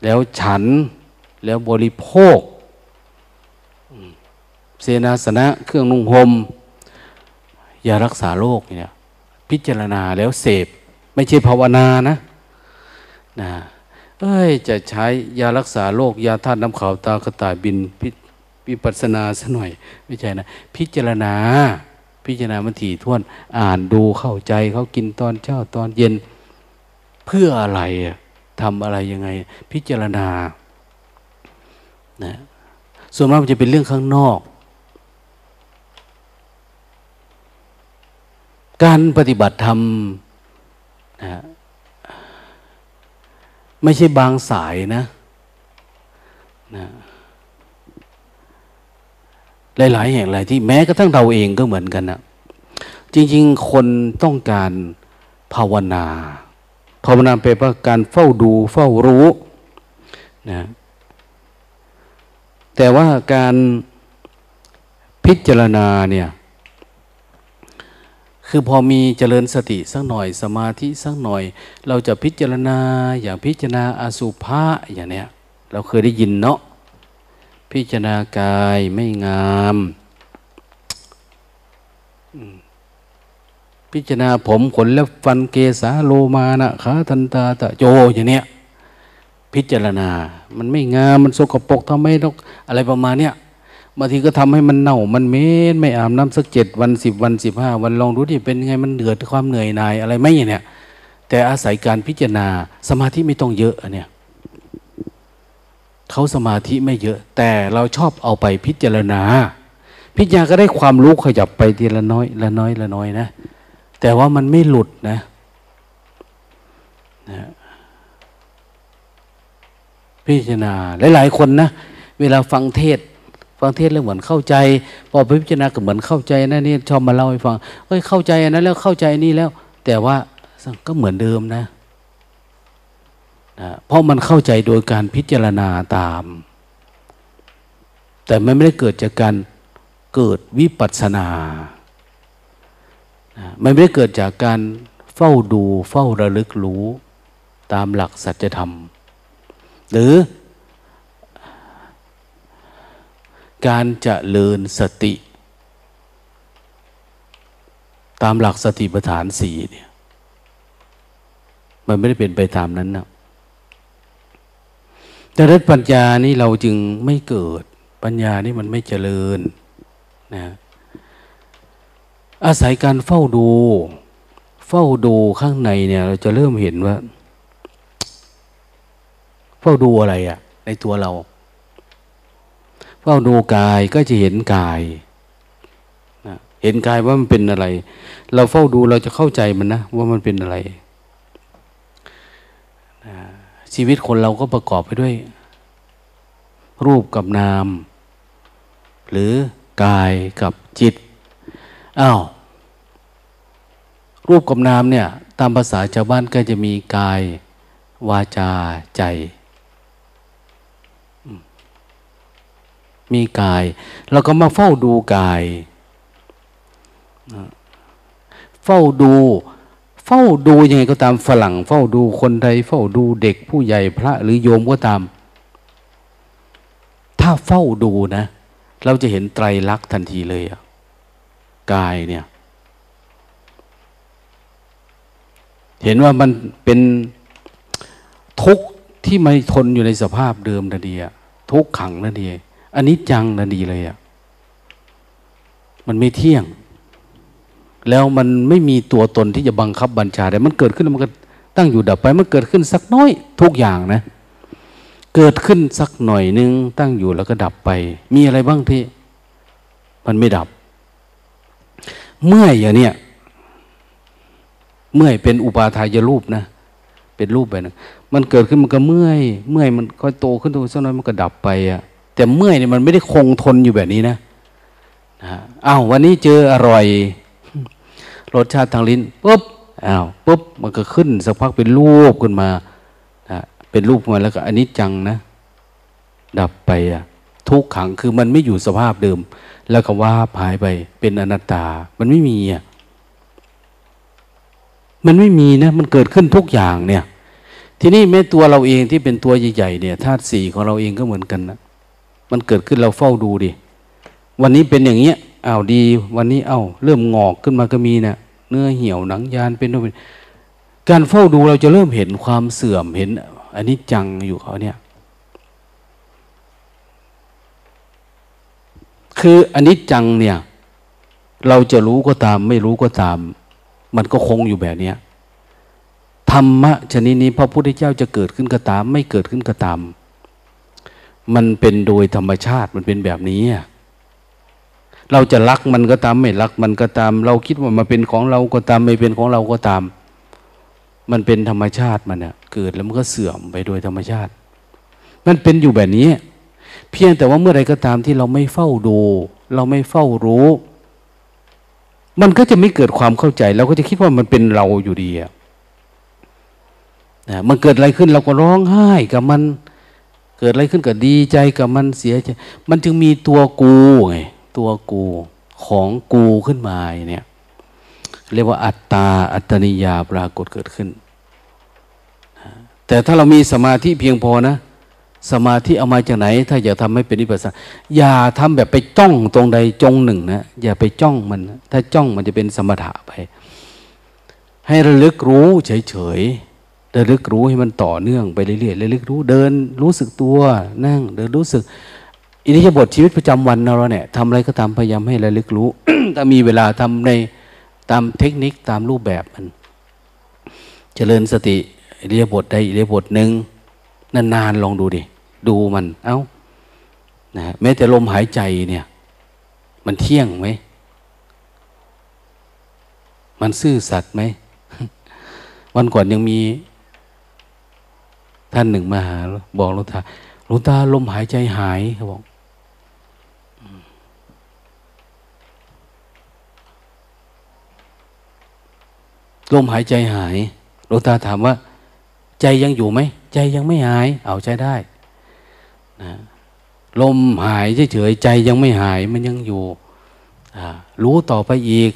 แล้วฉันแล้วบริโภค เสนาสนะเครื่องนุ่งหม่มยารักษาโรคเนี่ยพิจารณาแล้วเสพ ไม่ใช่ภาวนานะนะเอ้ยจะใช้ยารักษาโรคยาธาตุน้ำขาวตากระต่ายบินพิ พิปัสนาซะหน่อย ไม่ใช่นะ พิจารณา พิจารณามันถี่ท่วน อ่านดูเข้าใจเขากินตอนเช้าตอนเย็น เพื่ออะไรทำอะไรยังไง พิจารณานะส่วนมากมันจะเป็นเรื่องข้างนอก การปฏิบัติธรรมนะไม่ใช่บางสายนะนะ หลายๆแห่งหลายที่แม้กระทั่งเราเองก็เหมือนกันนะจริง ๆ คนต้องการภาวนา ภาวนาแปลว่าการเฝ้าดูเฝ้ารู้นะแต่ว่าการพิจารณาเนี่ยคือพอมีเจริญสติสักหน่อยสมาธิสักหน่อย เราจะพิจารณาอย่างพิจารณาอสุภะอย่างเนี้ยเราเคยได้ยินเนาะ พิจารณากายไม่งาม พิจารณาผมขนและฟันเกสาโลมานะขาทันตาตะโจอย่างเนี้ยพิจารณา มันไม่งาม มันสกปรกทำไมต้องอะไรประมาณเนี้ยบางทีก็ทำให้มันเน่า มันเม็ดไม่อาบน้ำสักเจ็ดวันสิบวันสิบห้าวันลองดูดิเป็นไงมันเดือดความเหนื่อยหน่ายอะไรไม่เนี่ย แต่อาศัยการพิจารณาสมาธิไม่ต้องเยอะเนี่ย เขาสมาธิไม่เยอะ แต่เราชอบเอาไปพิจารณา พิจารณาก็ได้ความรู้ขยับไปทีละน้อย ละน้อยละน้อยนะ แต่ว่ามันไม่หลุดนะนะพิจารณาหลายๆคนนะเวลาฟังเทศ ฟังเทศแล้วเหมือนเข้าใจ พอพิจารณาก็เหมือนเข้าใจนะนี่ชอบมาเล่าให้ฟังเฮ้ยเข้าใจอันนั้นแล้วเข้าใจนี่แล้ว แต่ว่าก็เหมือนเดิมนะ นะเพราะมันเข้าใจโดยการพิจารณาตาม แต่มันไม่ได้เกิดจากการเกิดวิปัสสนานะมันไม่ได้เกิดจากการเฝ้าดูเฝ้าระลึกรู้ตามหลักสัจธรรม หรือการจะเลินสติ ตามหลักสติปัฏฐานสี่เนี่ยมันไม่ได้เป็นไปตามนั้นนะ แต่รัตปัญญานี่เราจึงไม่เกิด ปัญญานี่มันไม่เจริญนะอาศัยการเฝ้าดู เฝ้าดูข้างในเนี่ย เราจะเริ่มเห็นว่า เฝ้าดูอะไรอะในตัวเรา เฝ้าดูกายก็จะเห็นกายนะเห็นกายว่ามันเป็นอะไร เราเฝ้าดูเราจะเข้าใจมันนะว่ามันเป็นอะไร ชีวิตคนเราก็ประกอบไปด้วย รูปกับนาม หรือกายกับจิตอ้าวรูปกับนามเนี่ย ตามภาษาชาวบ้านก็จะมีกาย วาจาใจ มีกาย เราก็มาเฝ้าดูกาย เฝ้าดู เฝ้าดูยังไงก็ตามฝรั่ง เฝ้าดูคนใดเฝ้าดูเด็กผู้ใหญ่พระหรือโยมก็ตาม ถ้าเฝ้าดูนะ เราจะเห็นไตรลักษณ์ทันทีเลยอะกายเนี่ย เห็นว่ามันเป็นทุกข์ที่ไม่ทนอยู่ในสภาพเดิมนาดีอะทุกขังนาดีอันนี้จังนาดีเลยอะมันไม่เที่ยง แล้วมันไม่มีตัวตนที่จะบังคับบัญชาแต่มันเกิดขึ้นมันก็ตั้งอยู่ดับไปมันเกิดขึ้นสักน้อยทุกอย่างนะ เกิดขึ้นสักหน่อยนึง ตั้งอยู่แล้วก็ดับไป มีอะไรบ้างที่ มันไม่ดับ เมื่อยอย่างเนี้ยเมื่อยเป็นอุปาทายรูปนะ เป็นรูปแบบนึงมันเกิดขึ้นมันก็เมื่อย เมื่อยมันค่อยโตขึ้นโตสักน้อยมันก็ดับไปอะแต่เมื่อยเนี่ยมันไม่ได้คงทนอยู่แบบนี้นะนะอ้าววันนี้เจออร่อย รสชาติทางลิ้นปุ๊บอ้าวปุ๊บมันก็ขึ้นสักพักเป็นรูปขึ้นมานะเป็นรูปมาแล้วก็อันนี้จังนะ ดับไปอะทุกขังคือมันไม่อยู่สภาพเดิม แล้วก็ว่าหายไปเป็นอนัตตา มันไม่มีอะมันไม่มีนะ มันเกิดขึ้นทุกอย่างเนี่ย ทีนี้แม้ตัวเราเองที่เป็นตัวใหญ่ๆเนี่ยธาตุสี่ของเราเองก็เหมือนกันนะมันเกิดขึ้นเราเฝ้าดูดิวันนี้เป็นอย่างเงี้ย อ้าวดี วันนี้เอา้าเริ่มงอกขึ้นมาก็มีเนะี่ยเนื้อเหี่ยวหนังยานเป็นต้นการเฝ้าดูเราจะเริ่มเห็นความเสื่อมเห็นอันนี้จังอยู่เขาเนี่ย คืออันนี้จังเนี่ย เราจะรู้ก็ตาม ไม่รู้ก็ตาม มันก็คงอยู่แบบเนี้ยธรรมะชนิดนี้พระพุทธเจ้าจะเกิดขึ้นก็ตาม ไม่เกิดขึ้นก็ตาม มันเป็นโดยธรรมชาติมันเป็นแบบนี้ เราจะรักมันก็ตามไม่รักมันก็ตาม เราคิดว่ามันเป็นของเราก็ตาม ไม่เป็นของเราก็ตาม มันเป็นธรรมชาติมันเนี่ยเกิดแล้วมันก็เสื่อมไปโดยธรรมชาติ มันเป็นอยู่แบบนี้ เพียงแต่ว่าเมื่อไรก็ตามที่เราไม่เฝ้าดู เราไม่เฝ้ารู้ มันก็จะไม่เกิดความเข้าใจ เราก็จะคิดว่ามันเป็นเราอยู่ดีอะนะมันเกิดอะไรขึ้นเราก็ร้องไห้กับมัน เกิดอะไรขึ้นก็ดีใจกับมันเสียใจ มันจึงมีตัวกูไง ตัวกูของกูขึ้นมาเนี่ย เรียกว่าอัตตาอัตนิยาปรากฏเกิดขึ้น แต่ถ้าเรามีสมาธิเพียงพอนะ สมาธิเอามาจากไหน ถ้าอยากทำให้เป็นนิพพานอย่าทำแบบไปจ้องตรงใดจงหนึ่งนะอย่าไปจ้องมันนะถ้าจ้องมันจะเป็นสมถะไป ให้ระลึกรู้เฉยๆระลึกรู้ให้มันต่อเนื่องไปเรื่อยๆระลึกรู้เดินรู้สึกตัวนั่ง เดินรู้สึก อิริยาบถชีวิตประจำวันเราเนี่ยทำอะไรก็ตาพยายามให้ระลึกรู้ ถ้ามีเวลาทำในตามเทคนิคตามรูปแบบมันจเจริญสติอิริยาบถใดอิริยาบถหนึ่งนานๆลองดูดิดูมัน เอา้านะแม้แต่ลมหายใจเนี่ย มันเที่ยงไหมมันซื่อสัตย์ไหม วันก่อนยังมี ท่านหนึ่งมาหา บอกหลวงตาหลวงตาลมหายใจหายเขาบอก ลมหายใจหายหลวงตาถามว่า ใจยังอยู่ไหม ใจยังไม่หาย เอาใจได้นะลมหายเฉยๆใจยังไม่หายมันยังอยู่ รู้ต่อไปอีก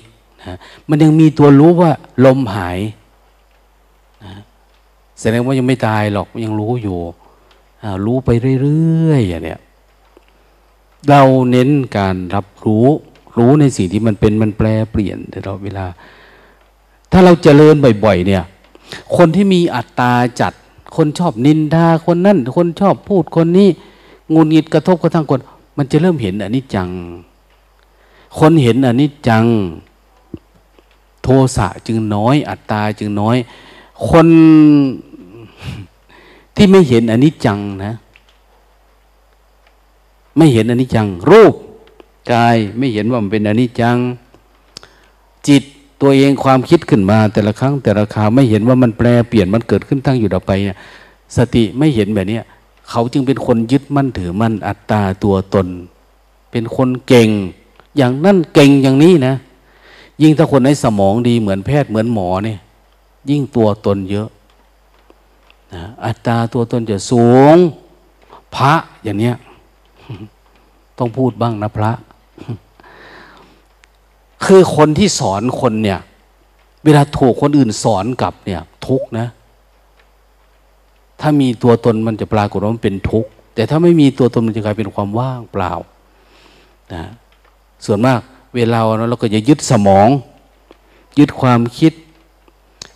นะมันยังมีตัวรู้ว่า ลมหายนะแสดงว่ายังไม่ตายหรอกยังรู้อยู่ รู้ไปเรื่อยๆอย่างเนี้ยเราเน้นการรับรู้ รู้ในสิ่งที่มันเป็นมันแปลเปลี่ยนตลอดเวลา ถ้าเราเจริญบ่อย ๆ เนี่ย คนที่มีอัตตาจัด คนชอบนินทาคนนั่น คนชอบพูดคนนี้งุนงิดกระทบกระทั่งคน มันจะเริ่มเห็นอันนี้จัง คนเห็นอันนี้จัง โทสะจึงน้อย อัตตาจึงน้อย คนที่ไม่เห็นอันนี้จังนะ ไม่เห็นอันนี้จัง รูปกายไม่เห็นว่ามันเป็นอันนี้จัง จิต ตัวเองความคิดขึ้นมา แต่ละครั้งแต่ละคราวไม่เห็นว่ามันแปลเปลี่ยนมันเกิดขึ้นตั้งอยู่ดับไปเนี่ยสติไม่เห็นแบบนี้เขาจึงเป็นคนยึดมั่นถือมั่นอัตตาตัวตน เป็นคนเก่ง อย่างนั่นเก่งอย่างนี้นะ ยิ่งถ้าคนในสมองดีเหมือนแพทย์เหมือนหมอเนี่ยยิ่งตัวตนเยอะนะอัตตาตัวตนจะสูง พระอย่างเนี้ย ต้องพูดบ้างนะพระ คือคนที่สอนคนเนี่ย เวลาถูกคนอื่นสอนกลับเนี่ย ทุกนะ ถ้ามีตัวตนมันจะปรากฏว่ามันเป็นทุกข์แต่ถ้าไม่มีตัวตนมันจะกลายเป็นความว่างเปล่านะส่วนมากเวลาเราก็จะยึดสมอง ยึดความคิด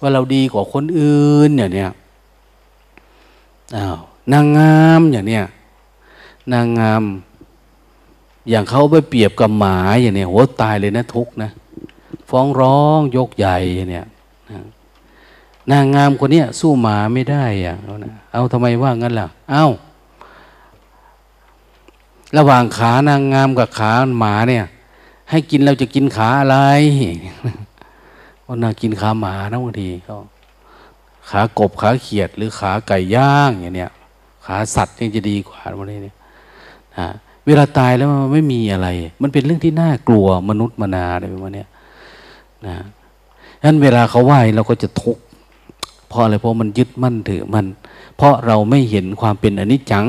ว่าเราดีกว่าคนอื่นอย่างเนี้ยอ้าวนางงามอย่างเนี้ยนางงาม อย่างเขาไปเปรียบกับหมาอย่างเนี้ยโหตายเลยนะทุกนะ ฟ้องร้องยกใหญ่เนี่ยนางงามคนเนี้ยสู้หมาไม่ได้อะเอานะเอาทำไมว่างั้นล่ะ เอา้า ระหว่างขานางงามกับขาหมาเนี่ย ให้กินเราจะกินขาอะไรว่านางกินขาหมานะบางทีเขาขากบขาเขียดหรือขาไก่ย่างอย่างเนี้ยขาสัตว์ยังจะดีกว่าวันนี้เนี่ย เวลาตายแล้วมันไม่มีอะไร มันเป็นเรื่องที่น่ากลัวมนุษย์มนาอะไรประมาณนี้นะฉะนั้นเวลาเขาไหว้เราก็จะทุกข์เพราะอะไรเพราะมันยึดมั่นถือมัน เพราะเราไม่เห็นความเป็นอนิจจัง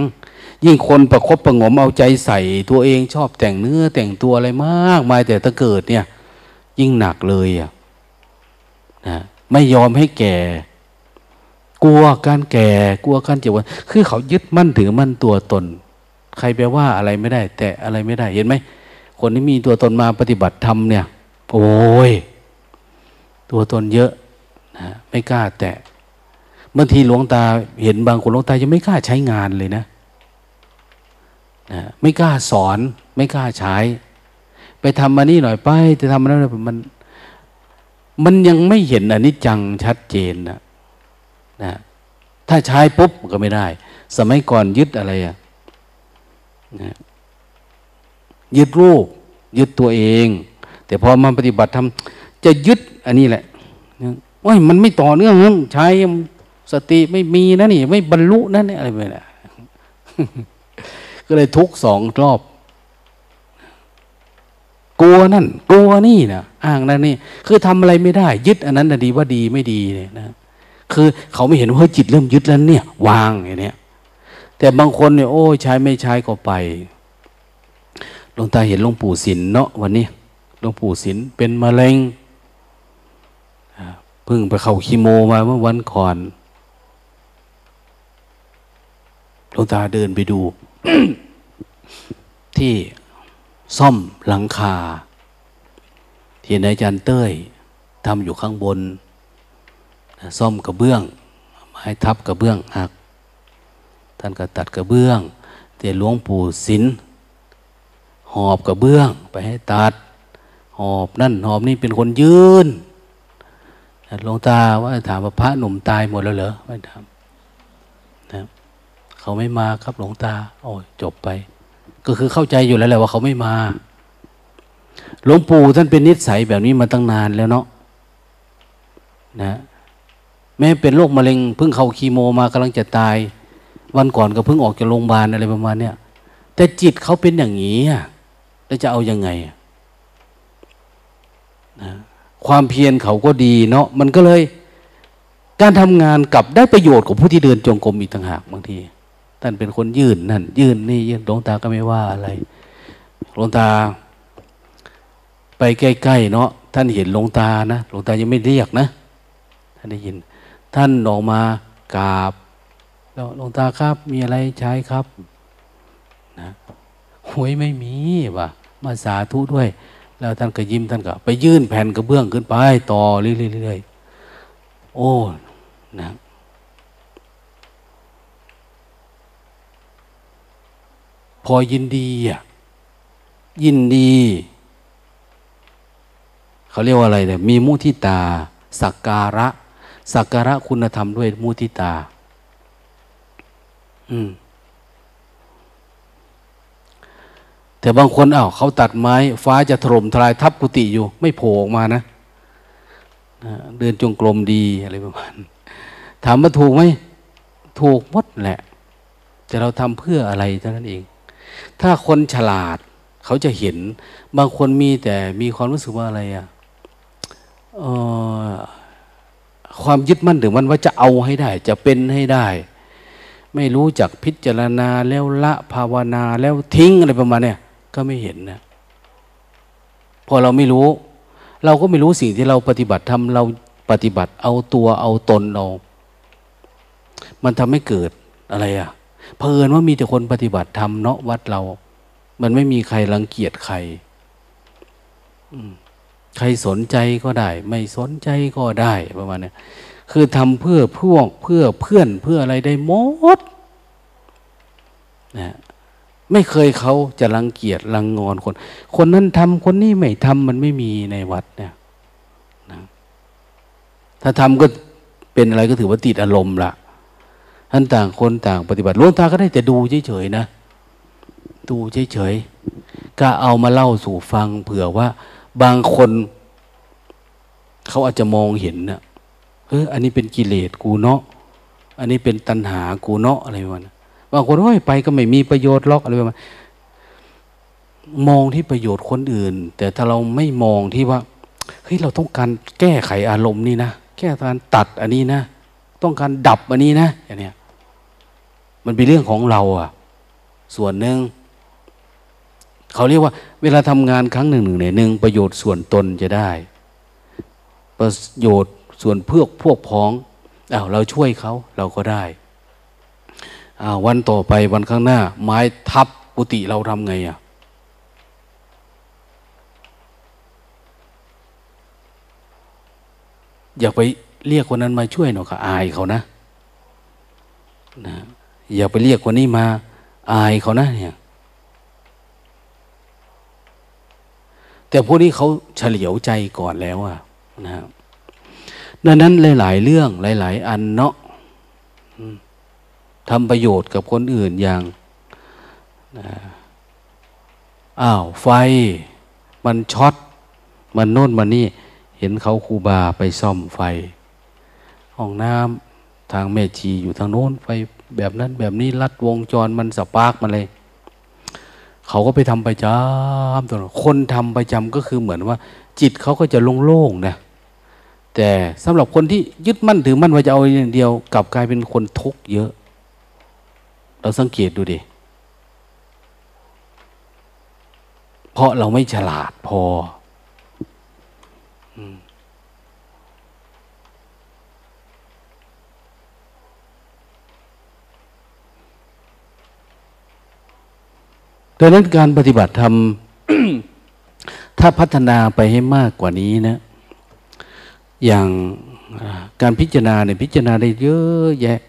ยิ่งคนประครบประงมเอาใจใส่ตัวเองชอบแต่งเนื้อแต่งตัวอะไรมากมายแต่ถ้าเกิดเนี่ย ยิ่งหนักเลยอะนะไม่ยอมให้แก่ กลัวการแก่ กลัวการเจ็บวันคือเขายึดมั่นถือมั่นตัวตน ใครแปลว่าอะไรไม่ได้ แต่อะไรไม่ได้เห็นไหมคนที่มีตัวตนมาปฏิบัติธรรมเนี่ย โอ้ยตัวตนเยอะนะไม่กล้าแตะบางทีหลวงตาเห็นบางคนหลวงตายังไม่กล้าใช้งานเลยนะนะไม่กล้าสอน ไม่กล้าใช้ ไปทำมานี่หน่อยไปจะทำมาแล้วมันมันยังไม่เห็นอนิจจังชัดเจนนะนะถ้าใช้ปุ๊บก็ไม่ได้ สมัยก่อนยึดอะไรอะ นะยึดรูป ยึดตัวเอง แต่พอมาปฏิบัติทำจะยึดอันนี้แหละว่ามันไม่ต่อเนื่องใช้สติไม่มีนะนี่ ไม่บรรลุนั่นอะไรไปนะก็เลยทุกสองรอบ กลัวนั่น กลัวนี่นะอ้างนั่นนี่ คือทำอะไรไม่ได้ ยึดอันนั้นดีว่าดีไม่ดีเนี่ยนะคือเขาไม่เห็นว่าจิตเริ่มยึดแล้วเนี่ย วางอย่างเนี้ย แต่บางคนเนี่ยโอ้ใช้ไม่ใช้ก็ไปหลวงตาเห็นหลวงปู่ศิลเนาะวันนี้หลวงปู่ศิลเป็นมะเร็งเพิ่งไปเข้าคีโมมาเมื่อวันก่อนหลวงตาเดินไปดู ที่ซ่อมหลังคา ที่นายจันเต้ยทำอยู่ข้างบน ซ่อมกระเบื้อง ไม้ทับกระเบื้องหัก ท่านก็ตัดกระเบื้องแต่หลวงปู่ศิลหอบกระเบื้องไปให้ตัด หอบนั่นหอบนี่เป็นคนยืนหลวงตาว่าถามว่าพระหนุ่มตายหมดแล้วเหรอไม่ถามนะเขาไม่มาครับหลวงตา โอ้จบไป ก็คือเข้าใจอยู่แล้วแหละว่าเขาไม่มาหลวงปู่ท่านเป็นนิสัยแบบนี้มาตั้งนานแล้วเนาะนะแม้เป็นโรคมะเร็งเพิ่งเข้าคีโมมากำลังจะตาย วันก่อนก็เพิ่งออกจากโรงพยาบาลอะไรประมาณเนี้ยแต่จิตเขาเป็นอย่างนี้แล้วจะเอาอยัางไงนะความเพียรเขาก็ดีเนาะมันก็เลย การทำงานกับได้ประโยชน์ของผู้ที่เดินจงกรมอีกต่างหากบางทีท่านเป็นคนยื่นนั่นยื่นนี่ยื่นหลวงตาก็ไม่ว่าอะไรหลวงตา ไปใกล้ๆเนาะท่านเห็นหลวงตานะหลวงตายังไม่เรียกนะ ท่านได้ยิน ท่านออกมากราบ หลวงตาครับ มีอะไรใช้ครับนะหวยไม่มีว่ะมาสาธุด้วย แล้วท่านก็ยิ้มท่านก็ไปยื่นแผ่นกระเบื้องขึ้นไป ต่อเรื่อยๆโอ้นะพอยินดีอะยินดี เขาเรียกว่าอะไรเนี่ยมีมุทิตา สักการะ สักการะคุณธรรมด้วยมุทิตา อืม แต่บางคนอา้าวเขาตัดไม้ ฟ้าจะถล่มทลายทับกุฏิอยู่ ไม่โผล่ออกมานะเดินจงกรมดีอะไรประมาณ ถามว่าถูกไหมถูกหมดแหละ แต่เราทำเพื่ออะไรเท่านั้นเอง ถ้าคนฉลาดเขาจะเห็น บางคนมีแต่มีความรู้สึกว่าอะไรอะความยึดมั่นถึงมันว่าจะเอาให้ได้ จะเป็นให้ได้ ไม่รู้จักพิจารณาแล้วละภาวนาแล้วทิ้งอะไรประมาณเนี้ยก็ไม่เห็นนะพอเราไม่รู้ เราก็ไม่รู้สิ่งที่เราปฏิบัติทำเราปฏิบัติเอาตัวเอาตนเอามันทำให้เกิดอะไรอะ่ะเพลินว่ามีแต่คนปฏิบัติทำเนาะวัดเรา มันไม่มีใครรังเกียจใครใครสนใจก็ได้ ไม่สนใจก็ได้ประมาณนี้ คือทำเพื่อพวกเพื่อเพื่อนเพื่ออะไรได้หมดนะไม่เคยเขาจะรังเกียจรังงอนคน คนนั้นทำคนนี้ไม่ทำมันไม่มีในวัดเนี่ยนะถ้าทำก็เป็นอะไรก็ถือว่าติดอารมณ์ละท่านต่างคนต่างปฏิบัติล้วนตาก็ได้แต่ดูเฉยๆนะ ดูเฉยๆก็เอามาเล่าสู่ฟังเผื่อว่า บางคน เขาอาจจะมองเห็นนะ เอออันนี้เป็นกิเลสกูเนาะอันนี้เป็นตัณหากูเนาะอะไรประมาณบางคนโอ้ยไปก็ไม่มีประโยชน์ล็อกอะไรประมาณมองที่ประโยชน์คนอื่น แต่ถ้าเราไม่มองที่ว่าเฮ้ยเราต้องการแก้ไขอารมณ์นี่นะแก้การตัดอันนี้นะ ต้องการดับอันนี้นะอย่างเนี้ยมันเป็นเรื่องของเราอะส่วนหนึ่งเขาเรียกว่า เวลาทำงานครั้งหนึ่งหนึ่งเนี่ยหนึ่งประโยชน์ส่วนตนจะได้ ประโยชน์ ส่วนเพื่อพวกพ้องอ้าวเราช่วยเขาเราก็ได้วันต่อไปวันข้างหน้า ไม้ทับกุฏิเราทำไงอะอยากไปเรียกคนนั้นมาช่วยหน่อยค่ะอายเขานะนะ อย่าไปเรียกคนนี้มาอายเขานะเนี่ย แต่พวกนี้เขาเฉลียวใจก่อนแล้วอะนะครับ ดังนั้นหลาย ๆ เรื่องหลาย ๆ อันเนาะทำประโยชน์กับคนอื่นอย่างอ้าวไฟ มันช็อต มันโน่นมันนี่ เห็นเขาครูบาไปซ่อมไฟ ห้องน้ำทางแม่ชีอยู่ทางโน้นไฟแบบนั้นแบบนี้ลัดวงจรมัน spark มันเลย เขาก็ไปทำประจำตัวคนทำประจำก็คือเหมือนว่า จิตเขาก็จะโล่งๆนะ แต่สำหรับคนที่ยึดมั่นถือมั่นว่าจะเอาอย่างเดียวกลับกลายเป็นคนทุกข์เยอะ เราสังเกตดูดิเพราะเราไม่ฉลาดพอดังนั้นการปฏิบัติธรรม ถ้าพัฒนาไปให้มากกว่านี้นะ อย่างการพิจารณาเนี่ยพิจารณาได้เยอะแยะ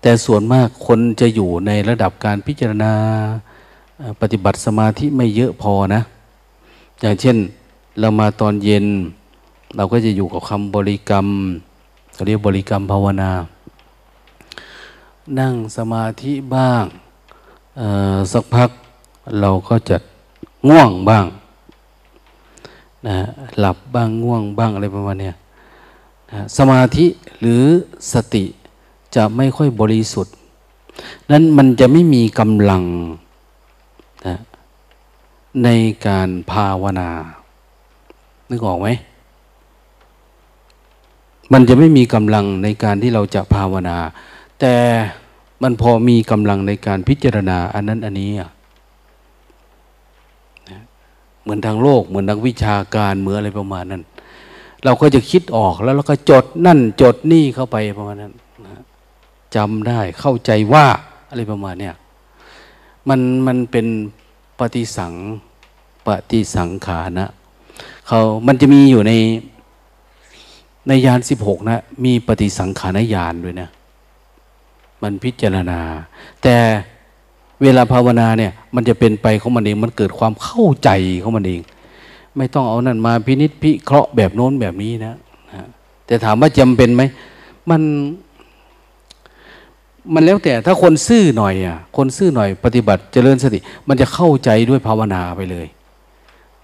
แต่ส่วนมากคนจะอยู่ในระดับการพิจารณาปฏิบัติสมาธิไม่เยอะพอนะ อย่างเช่นเรามาตอนเย็น เราก็จะอยู่กับคำบริกรรมเรียกบริกรรมภาวนา นั่งสมาธิบ้างสักพักเราก็จะง่วงบ้าง นะหลับบ้างง่วงบ้างอะไรประมาณนี้นะสมาธิหรือสติจะไม่ค่อยบริสุทธิ์ นั้นมันจะไม่มีกำลังนะในการภาวนา นึกออกไหม มันจะไม่มีกำลังในการที่เราจะภาวนา แต่มันพอมีกำลังในการพิจารณาอันนั้นอันนี้อะ เหมือนทางโลก เหมือนทางวิชาการเหมือนอะไรประมาณนั้น เราก็จะคิดออกแล้วเราก็จดนั่นจดนี่เข้าไปประมาณนั้นนะจำได้เข้าใจว่าอะไรประมาณเนี้ยมันมันเป็นปฏิสังปฏิสังขานะเขามันจะมีอยู่ในในยานสิบหกนะ มีปฏิสังขารยานด้วยนะ มันพิจารณา แต่ เวลาภาวนาเนี่ย มันจะเป็นไปของมันเอง มันเกิดความเข้าใจของมันเอง ไม่ต้องเอานั่นมาพินิษพิเคราะห์แบบโน้นแบบนี้นะนะแต่ถามว่าจำเป็นไหมมัน มันแล้วแต่ถ้าคนซื่อหน่อยอะคนซื่อหน่อยปฏิบัติเจริญสติ มันจะเข้าใจด้วยภาวนาไปเลย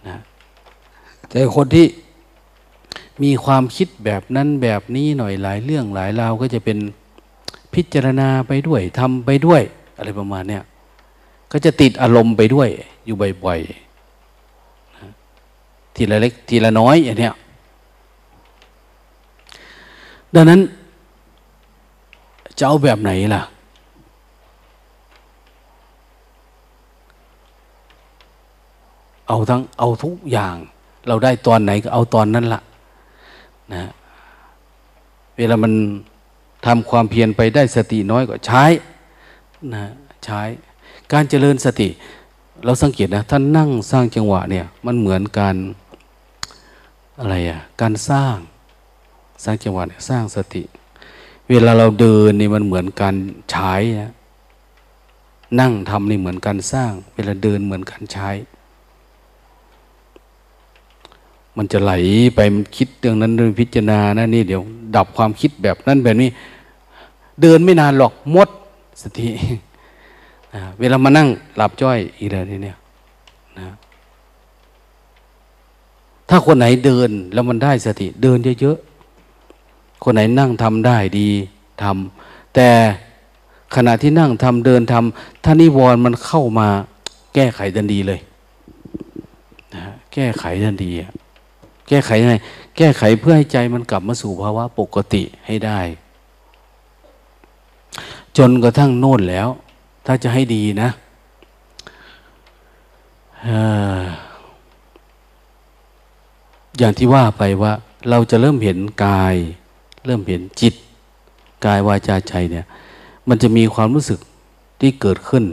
นะแต่คนที่มีความคิดแบบนั้นแบบนี้หน่อยหลายเรื่องหลายราวก็จะเป็นพิจารณาไปด้วยทำไปด้วย อะไรประมาณเนี้ย ก็จะติดอารมณ์ไปด้วย อยู่บ่อยๆทีละเล็กทีละน้อยอย่างเนี้ยดังนั้นจะเอาแบบไหนล่ะ เอาทั้งเอาทุกอย่าง เราได้ตอนไหนก็เอาตอนนั้นละนะเวลามันทำความเพียรไปได้สติน้อยก็ใช้นะใช้ การเจริญสติ เราสังเกตนะถ้านนั่งสร้างจังหวะเนี่ยมันเหมือนการอะไรอะการสร้างสร้างจังหวะสร้างสติ เวลาเราเดินนี่มันเหมือนการใช้นะนั่งทำนี่เหมือนการสร้าง เวลาเดินเหมือนการใช้ มันจะไหลไปคิดเรื่องนั้นเรื่องพิจารณานะนี่เดี๋ยว ดับความคิดแบบนั้นแบบนี้ เดินไม่นานหรอกมดสติ เวลามานั่งหลับจ้อยอีกแล้วนี่เนี่ยนะถ้าคนไหนเดินแล้วมันได้สติ เดินเยอะๆ คนไหนนั่งทำได้ดีทำแต่ขณะที่นั่งทำเดินทำถ้านิวรณ์มันเข้ามา แก้ไขทันทีเลยนะแก้ไขทันทีแก้ไขยังไงแก้ไขเพื่อให้ใจมันกลับมาสู่ภาวะปกติให้ได้ จนกระทั่งโน่นแล้ว ถ้าจะให้ดีนะอย่างที่ว่าไปว่า เราจะเริ่มเห็นกาย เริ่มเห็นจิต กายวาจาใจเนี่ย มันจะมีความรู้สึกที่เกิดขึ้น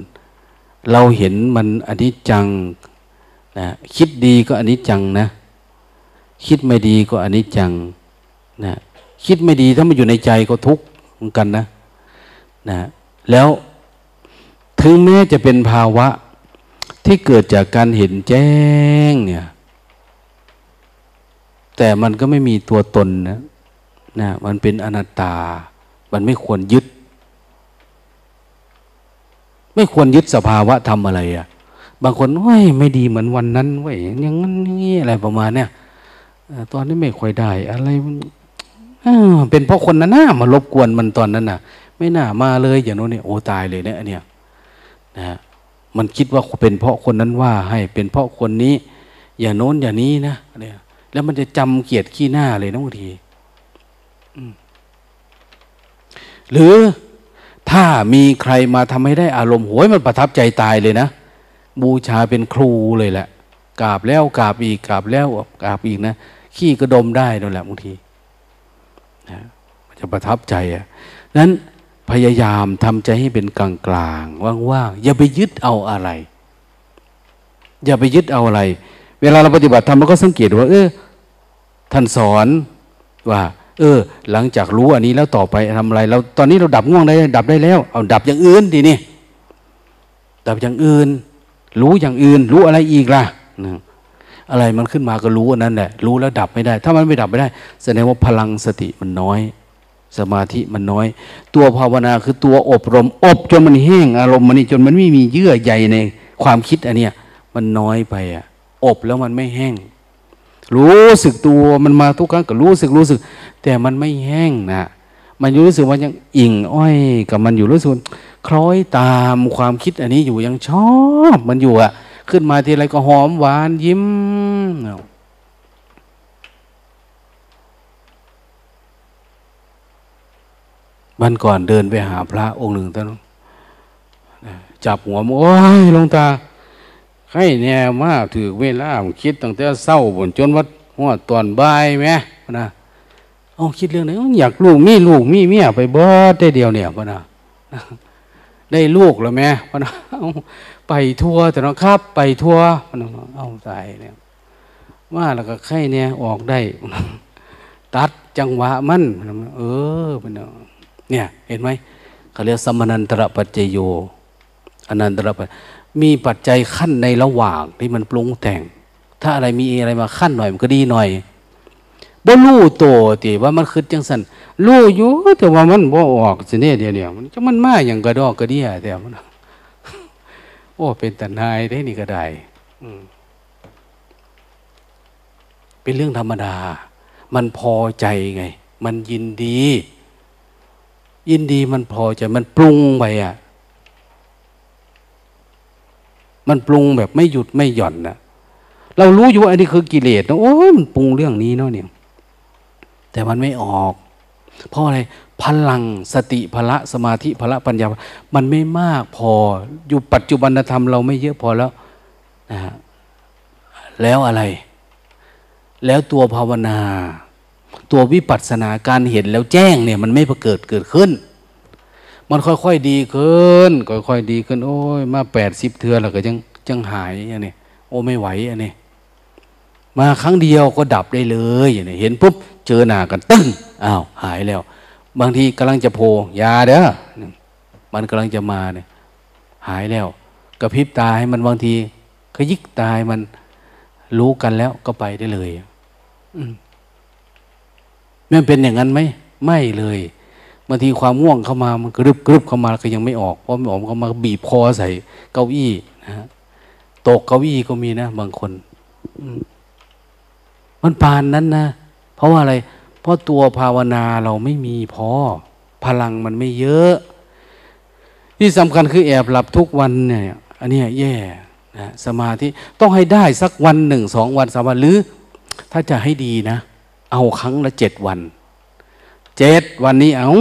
เราเห็นมันอนิจจังนะคิดดีก็อนิจจังนะ คิดไม่ดีก็อนิจจังนะคิดไม่ดีถ้ามันอยู่ในใจก็ทุกข์เหมือนกันนะนะแล้ว ถึงแม้จะเป็นภาวะที่เกิดจากการเห็นแจ้งเนี่ย แต่มันก็ไม่มีตัวตนนะนะมันเป็นอนัตตา มันไม่ควรยึด ไม่ควรยึดสภาวะทำอะไรอะ่ะ บางคนว้ยไม่ดีเหมือนวันนั้นเว้ยอย่างนั้นนี่อะไรประมาณเนี้ยตอนนี้ไม่ค่อยได้ อะไรเป็นเพราะคนนั้นน่ามา รบกวนมันตอนนั้นน่ะ ไม่น่ามาเลยอย่างโน้นเนี่ยโอ้ตายเลยเนี่ยเนี้ย นะมันคิดว่าเป็นเพราะคนนั้นว่าให้เป็นเพราะคนนี้ อย่าโน้นอย่านี้นะเนี่ยแล้วมันจะจำเกียรติขี้หน้าเลยนะบางทีหรือถ้ามีใครมาทำให้ได้อารมณ์โหยมันประทับใจตายเลยนะ บูชาเป็นครูเลยแหละกราบแล้วกราบอีกกราบแล้วกราบอีกนะขี้กระดมได้นั่นแหละบางทีนะมันจะประทับใจอะนั้น พยายามทำใจให้เป็นกลางกลางว่างๆอย่าไปยึดเอาอะไร อย่าไปยึดเอาอะไร เวลาเราปฏิบัติธรรมเราก็สังเกตว่า เออท่านสอนว่า เออ หลังจากรู้อันนี้แล้วต่อไปทำอะไรเราตอนนี้เราดับง่วงได้ ดับได้แล้ว เอาดับอย่างอื่นดีนี่ดับอย่างอื่น รู้อย่างอื่น รู้อะไรอีกล่ะอะไรมันขึ้นมาก็รู้อันนั้นแหละรู้แล้วดับไม่ได้ ถ้ามันไม่ดับไม่ได้ แสดงว่าพลังสติมันน้อย สมาธิมันน้อย ตัวภาวนาคือตัวอบรม อบจนมันแห้งอารมณ์มันนี่จนมันไม่มีเยื่อใยในความคิดอันเนี้ยมันน้อยไปอะ อบแล้วมันไม่แห้ง รู้สึกตัวมันมาทุกครั้งก็รู้สึกรู้สึก แต่มันไม่แห้งนะมันรู้สึกว่ายังอิ่งอ้อยกับมันอยู่รู้สึกคล้อยตามความคิดอันนี้อยู่ยังชอบ มันอยู่อะขึ้นมาทีไรก็หอมหวานยิ้ม วันก่อนเดินไปหาพระองค์หนึ่งท่านจับหัวโอ้ยลงตา ให้แน่มาถือเวลาคิดตั้งแต่เศร้าบนจนวัดหัวตอนบ่ายไหมนะเอาคิดเรื่องไหนอยากลูกมีลูกมีเมียไปเบิดได้เดียวเนี่ยพนะได้ลูกแล้วแม่พนะไปทัวร์แต่น้องครับ ไปทัวร์พนะเอาใจเนี่ยว่าแล้วก็ไข่เนี่ยออกได้ ตัดจังหวะมัน เออเป็น เนี่ยเห็นไหมเขาเรียกสมนันตระปัจเจโยอนันตระปัจมีปัจจัยขั้นในระหว่างที่มันปรุงแต่ง ถ้าอะไรมีอะไรมาขั้นหน่อยมันก็ดีหน่อยบ่รู้โตติว่ามันคือจังสันรู้อยู่แต่ว่ามันบ่ออกสิเนี่ยเดียวเนี่ยมันจะมันมาอย่างกระดอกกระเดียแต่มันโอ้เป็นแตันายได้นี่ก็ได้เป็นเรื่องธรรมดา มันพอใจไง มันยินดี ยินดีมันพอใจมันปรุงไปอะ มันปรุงแบบไม่หยุดไม่หย่อนนะเรารู้อยู่ว่าอันนี้คือกิเลสนะโอ้ยมันปรุงเรื่องนี้เนาะเนี่ย แต่มันไม่ออก เพราะอะไรพลังสติพละสมาธิพละปัญญา มันไม่มากพอ อยู่ปัจจุบันธรรมเราไม่เยอะพอแล้วนะฮะแล้วอะไร แล้วตัวภาวนา ตัววิปัสสนาการเห็นแล้วแจ้งเนี่ย มันไม่ปรเกิดเกิดขึ้น มันค่อยๆดีขึ้นค่อยๆดีขึ้น โอ้ยมาแปดสิบเทือแล้วก็ยังยังหายอย่างนี้โอ้ไม่ไหวอันนี้มาครั้งเดียวก็ดับได้เลยอย่างนี้เห็นปุ๊บเจอหน้ากันตึ้งอ้าวหายแล้ว บางทีกำลังจะโผล่ยาเด้อมันกำลังจะมาเนี่ย หายแล้วกระพริบตาให้มันบางทีขยิกตายมันรู้กันแล้วก็ไปได้เลย อืม มันเป็นอย่างนั้นไหมไม่เลยบางทีความง่วงเข้ามามันกรึบกรึบเข้ามาก็ยังไม่ออกเพราะไม่ออกเขามาบีบคอใส่เก้าอี้นะฮะตกเก้าอี้ก็มีนะ บางคนมันปานนั้นนะเพราะว่าอะไร เพราะตัวภาวนาเราไม่มีพอพลังมันไม่เยอะ ที่สำคัญคือแอบหลับทุกวันเนี่ยอันนี้แย่นะสมาธิต้องให้ได้สักวันหนึ่งสองวันสามวันหรือ ถ้าจะให้ดีนะ เอาครั้งละเจ็ดวัน เจ็ดวันนี้เอา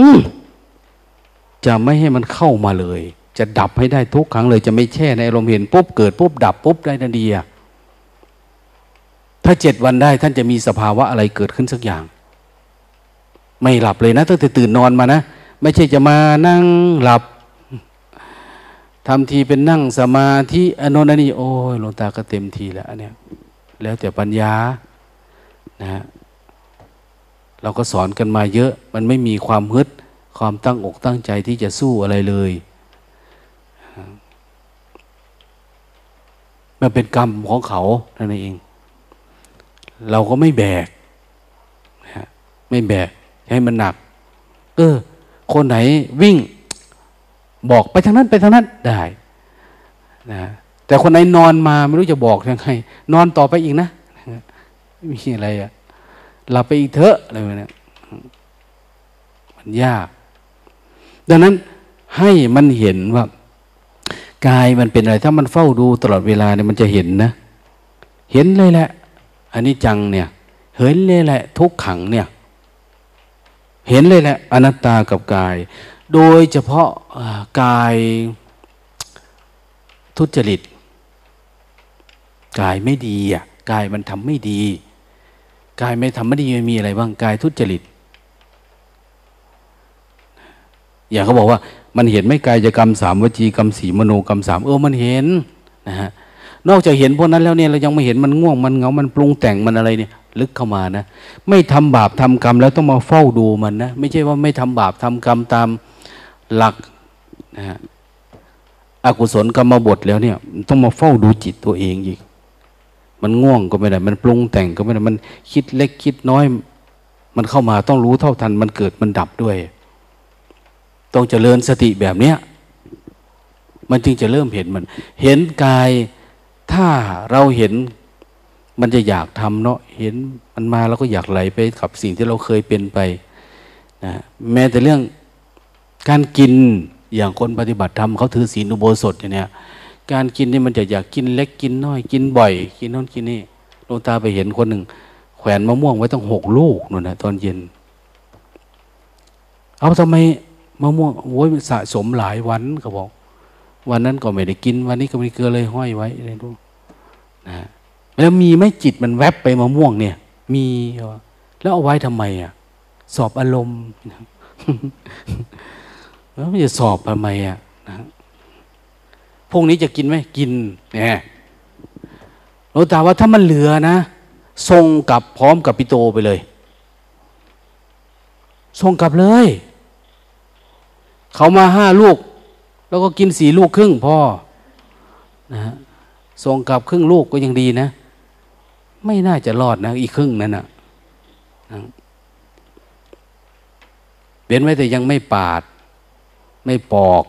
จะไม่ให้มันเข้ามาเลย จะดับให้ได้ทุกครั้งเลย จะไม่แช่ในอารมณ์เห็นปุ๊บเกิดปุ๊บดับปุ๊บได้ทันทีอะถ้าเจ็ดวันได้ท่านจะมีสภาวะอะไรเกิดขึ้นสักอย่าง ไม่หลับเลยนะตั้งแต่ตื่นนอนมานะไม่ใช่จะมานั่งหลับทำทีเป็นนั่งสมาธิอนนนี่โอ้ยหลวงตาก็เต็มทีแล้วอันเนี้ยแล้วแต่ปัญญานะ เราก็สอนกันมาเยอะ มันไม่มีความฮึด ความตั้งอกตั้งใจที่จะสู้อะไรเลยมันเป็นกรรมของเขานั่นเอง เราก็ไม่แบกไม่แบกให้มันหนัก เออ คนไหนวิ่ง บอกไปทางนั้นไปทางนั้นได้นะแต่คนไหนนอนมาไม่รู้จะบอกยังไงนอนต่อไปอีกนะม่มีอะไรอะ่ะ หลับไปอีกเถอะอะไรแบบนี้มันยาก ดังนั้นให้มันเห็นว่ากายมันเป็นอะไร ถ้ามันเฝ้าดูตลอดเวลาเนี่ยมันจะเห็นนะ เห็นเลยแหละอันนี้จังเนี่ย เห็นเลยแหละ ทุกขังเนี่ย เห็นเลยแหละ อนัตตากับกาย โดยเฉพาะกายทุจริต กายไม่ดีอะ กายมันทำไม่ดี กายไม่ทำไม่ดีมันมีอะไรบ้างกายทุจริต อย่างเขาบอกว่า มันเห็นไม่กายกรรมสามวจีกรรมสีมโนกรรมสามเออมันเห็นนะฮะนอกจากเห็นพวกนั้นแล้วเนี่ยเรายังไม่เห็นมันง่วงมันเงา มันปรุงแต่งมันอะไรเนี่ย ลึกเข้ามานะ ไม่ทำบาปทำกรรมแล้วต้องมาเฝ้าดูมันนะไม่ใช่ว่าไม่ทำบาปทำกรรมตามหลักนะฮะอกุศลกรรมบทแล้วเนี่ย ต้องมาเฝ้าดูจิตตัวเองอีก มันง่วงก็ไม่ได้ มันปรุงแต่งก็ไม่ได้ มันคิดเล็กคิดน้อย มันเข้ามาต้องรู้เท่าทัน มันเกิดมันดับด้วย ต้องเจริญสติแบบเนี้ย มันจึงจะเริ่มเห็นมัน เห็นกาย ถ้าเราเห็น มันจะอยากทำเนาะ เห็นมันมาแล้วก็อยากไหลไปกับสิ่งที่เราเคยเป็นไปนะแม้แต่เรื่องการกินอย่างคนปฏิบัติธรรมเขาถือศีลอุโบสถอย่างเนี้ย การกินนี่มันจะอยากกินเล็กกินน้อย กินบ่อย กินน้อนกินนี่ลงตาไปเห็นคนหนึ่ง แขวนมะม่วงไว้ตั้งหกลูกนู่นนะตอนเย็น เอาทำไมมะม่วงโว้ยสะสมหลายวันเขาบอก วันนั้นก็ไม่ได้กิน วันนี้ก็ไม่เกลือเลยห้อยไว้อะไรดูนะแล้วมีไม่จิตมันแวบไปมะม่วงเนี่ย มีแล้วเอาไว้ทำไมอะ สอบอารมณ์แล้วมันจะสอบทำไมอะนะ พรุ่งนี้จะกินไหมกินเนี่ยหลวงตาว่าถ้ามันเหลือนะส่งกลับพร้อมกับปิโตไปเลยส่งกลับเลย เขามาห้าลูก แล้วก็กินสี่ลูกครึ่งพ่อนะส่งกลับครึ่งลูกก็ยังดีนะ ไม่น่าจะรอดนะ อีกครึ่งนั่นนะเป็นไว้แต่ยังไม่ปาด ไม่ปอก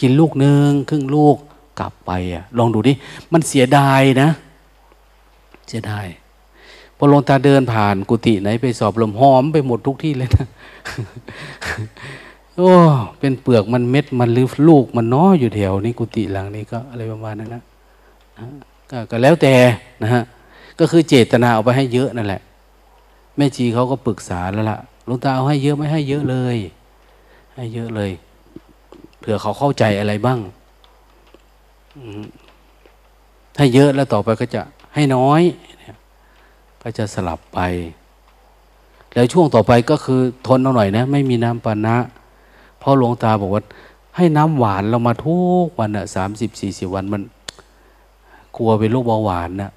กินลูกหนึ่งครึ่งลูกกลับไปอะลองดูดิมันเสียดายนะ เสียดายพอลงตาเดินผ่านกุฏิไหนไปสอบลมหอมไปหมดทุกที่เลยนะโอ้เป็นเปลือกมันเม็ดมันลือลูกมันน้ออยู่แถวนี้กุฏิหลังนี้ก็อะไรประมาณนั้นนะก็แล้วแต่นะฮะก็คือเจตนาเอาไปให้เยอะนั่นแหละแม่ชีเขาก็ปรึกษาแล้วล่ะลุงตาเอาให้เยอะไม่ให้เยอะเลย ให้เยอะเลย ผื่อเขาเข้าใจอะไรบ้างให้เยอะแล้วต่อไปก็จะให้น้อย ก็จะสลับไป แล้วช่วงต่อไปก็คือทนเอาหน่อยนะ ไม่มีน้ำปานะเพราะหลวงตาบอกว่า ให้น้ำหวานเรามาทุกวันอะสามสิบสี่สิบวันมัน กลัวเป็นโรคเบาหวานนะ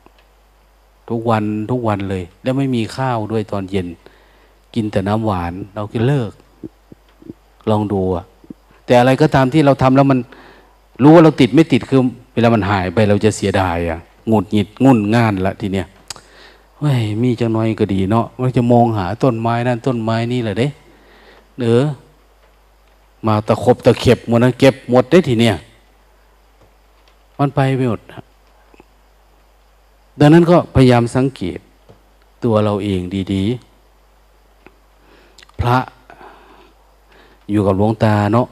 ทุกวันทุกวันเลย แล้วไม่มีข้าวด้วยตอนเย็น กินแต่น้ำหวาน เราก็เลิก ลองดูอะ แต่อะไรก็ตามที่เราทำแล้วมันรู้ว่าเราติดไม่ติดคือเวลามันหายไปเราจะเสียดายอะหงุดหงิดงุ่นง่านละทีเนี้ยเฮ้ยมีจังน้อยก็ดีเนาะเราจะมองหาต้นไม้นั่นต้นไม้นี่แหละเด้เออมาตะคบตะเข็บหมดนะเก็บหมดได้ทีเนี้ยมันไปไปหมดดังนั้นก็พยายามสังเกตตัวเราเองดีๆ พระอยู่กับหลวงตาเนาะ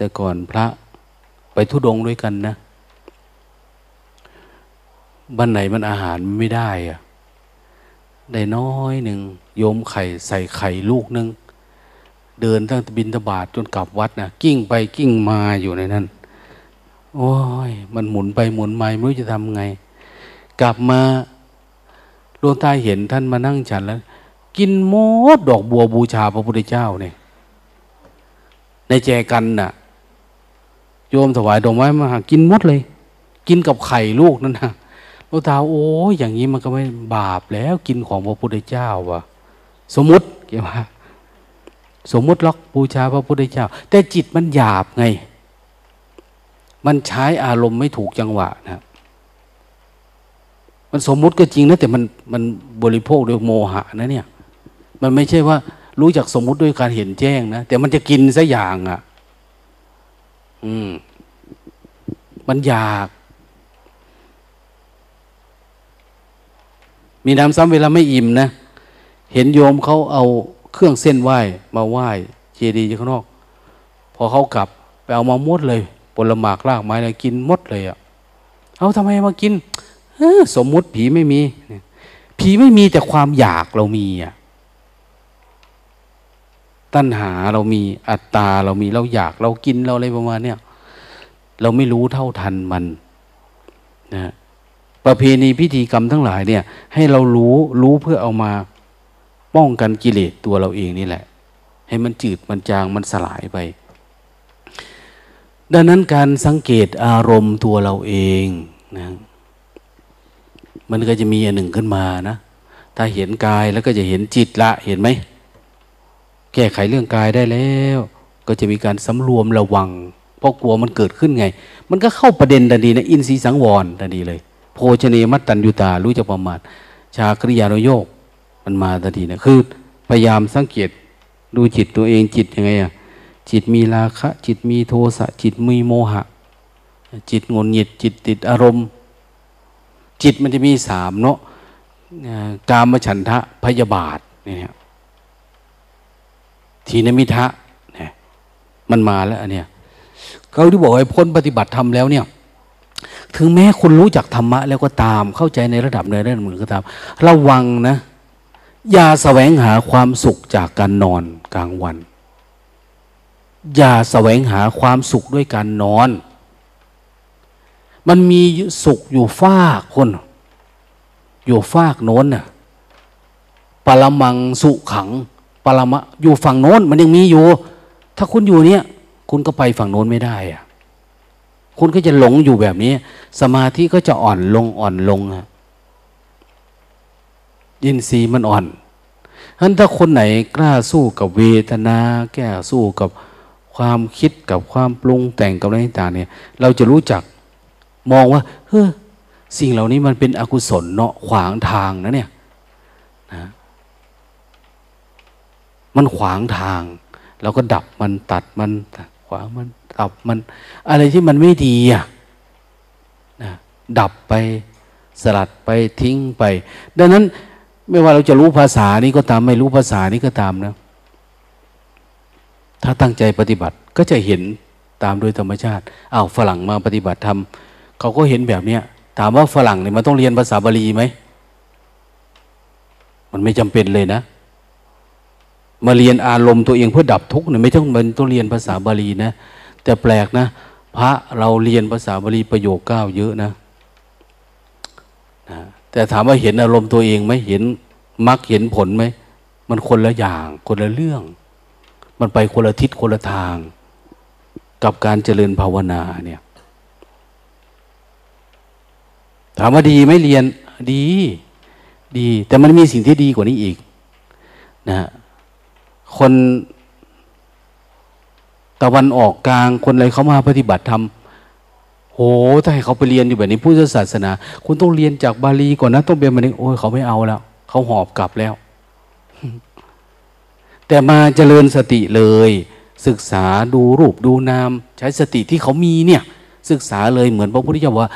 แต่ก่อนพระไปทุดงด้วยกันนะบ้านไหนมันอาหารไม่ได้อะได้น้อยหนึ่งโยมไข่ใส่ไข่ลูกหนึ่งเดินตั้งบินตบาทจนกลับวัดนะกิ้งไปกิ้งมาอยู่ในนั้น โอ้ย มันหมุนไปหมุนมาไม่รู้จะทำไง กลับมาหลวงตาเห็นท่านมานั่งฉันแล้ว กินมดดอกบัวบูชาพระพุทธเจ้าเนี่ยในแจกันน่ะ โยมถวายดอกไม้มาหากินมดเลย กินกับไข่ลูกนั่นนะลวงตาโอ้ยอย่างนี้มันก็ไม่บาปแล้วกินของพระพุทธเจ้าวะสมมติเกี่ยวว่าสมมติล็อกบูชาพระพุทธเจ้า แต่จิตมันหยาบไง มันใช้อารมณ์ไม่ถูกจังหวะนะมันสมมุติก็จริงนะแต่มันมันบริโภคด้วยโมหะนะเนี่ย มันไม่ใช่ว่ารู้จักสมมุติด้วยการเห็นแจ้งนะ แต่มันจะกินซะอย่างอะ่ะ อืม มันอยาก มีน้ำซ้ำเวลาไม่อิ่มนะ เห็นโยมเขาเอาเครื่องเส้นไหว้ มาไหว้เจดีย์ข้างนอก พอเขากลับ ไปเอามาหมดเลยผลหมากรากไม้อะไรกินหมดเลยอะ่ะ เอาทำไมมากินสมมุติผีไม่มี ผีไม่มีแต่ความอยากเรามีอะ ตัณหาเรามีอัตตาเรามีเราอยากเรากินเราอะไรประมาณเนี้ยเราไม่รู้เท่าทันมันนะประเพณีพิธีกรรมทั้งหลายเนี่ย ให้เรารู้รู้เพื่อเอามาป้องกันกิเลสตัวเราเองนี่แหละ ให้มันจืดมันจางมันสลายไป ดังนั้นการสังเกตอารมณ์ตัวเราเองนะมันก็จะมีอันหนึ่งขึ้นมานะ ถ้าเห็นกายแล้วก็จะเห็นจิตละเห็นไหม แก้ไขเรื่องกายได้แล้ว ก็จะมีการสำรวมระวัง เพราะกลัวมันเกิดขึ้นไง มันก็เข้าประเด็นทันทีนะอินทรีย์สังวรทันทีเลย โภชเนมัตตัญยุตารู้จักประมาทชากริยานโยกมันมาทันทีนะคือ พยายามสังเกตดูจิตตัวเองจิตยังไงอะจิตมีราคะ จิตมีโทสะจิตมีโมหะ จิตงนหงิดจิตติดอารมณ์ จิตมันจะมีสามเนาะกามฉันทะพยาบาทเนี่ย ทีนมิทะเนี่ยมันมาแล้วอันเนี้ยเขาที่บอกให้พ้นปฏิบัติธรรมแล้วเนี่ย ถึงแม้คุณรู้จักธรรมะ แล้วก็ตามเข้าใจในระดับในระดับหนึ่งก็ตามระวังนะ อย่าแสวงหาความสุขจากการนอนกลางวัน อย่าแสวงหาความสุขด้วยการนอน มันมีสุขอยู่ฟากคน อยู่ฟากโน้นน่ะปรมังสุขขัง ปรมะอยู่ฝั่งโน้นมันยังมีอยู่ ถ้าคุณอยู่เนี้ยคุณก็ไปฝั่งโน้นไม่ได้อะคุณก็จะหลงอยู่แบบนี้ สมาธิก็จะอ่อนลงอ่อนลงอะยินรีมันอ่อนฉะนั้นถ้าคนไหนกล้าสู้กับเวทนา แก้สู้กับความคิดกับความปรุงแต่งกับอะไรต่างเนี่ย เราจะรู้จักมองว่าเฮ้สิ่งเหล่านี้มันเป็นอกุศลเนาะขวางทางนะเนี่ยนะ มันขวางทาง เราก็ดับมันตัดมันขวางมันดับมัน อะไรที่มันไม่ดีอะนะดับไปสลัดไปทิ้งไป ดังนั้นไม่ว่าเราจะรู้ภาษานี้ก็ตามไม่รู้ภาษานี้ก็ตามนะ ถ้าตั้งใจปฏิบัติก็จะเห็นตามโดยธรรมชาติอา้าวฝรั่งมาปฏิบัติทำเขาก็เห็นแบบเนี้ยถามว่าฝรั่งเนี่ยมันต้องเรียนภาษาบาลีไหม มันไม่จำเป็นเลยนะ มาเรียนอารมณ์ตัวเองเพื่อดับทุกข์เนี่ยไม่ต้องมันต้องเรียนภาษาบาลีนะ แต่แปลกนะ พระเราเรียนภาษาบาลีประโยคเก้าเยอะนะนะแต่ถามว่าเห็นอารมณ์ตัวเองไหมเห็นมักเห็นผลไหมมันคนละอย่างคนละเรื่อง มันไปคนละทิศคนละทาง กับการเจริญภาวนาเนี่ยถามว่าดีไม่เรียนดี ดี แต่มันมีสิ่งที่ดีกว่านี้อีก นะ คนตะวันออกกลางคนอะไรเขามาปฏิบัติธรรมโหถ้าให้เขาไปเรียนอยู่แบบนี้พุทธศาสนา คุณต้องเรียนจากบาลีก่อนนะต้องเรียนมาเองโอ้ยเขาไม่เอาแล้วเขาหอบกลับแล้ว แต่มาเจริญสติเลย ศึกษาดูรูปดูนาม ใช้สติที่เขามีเนี่ย ศึกษาเลยเหมือนพระพุทธเจ้าว่า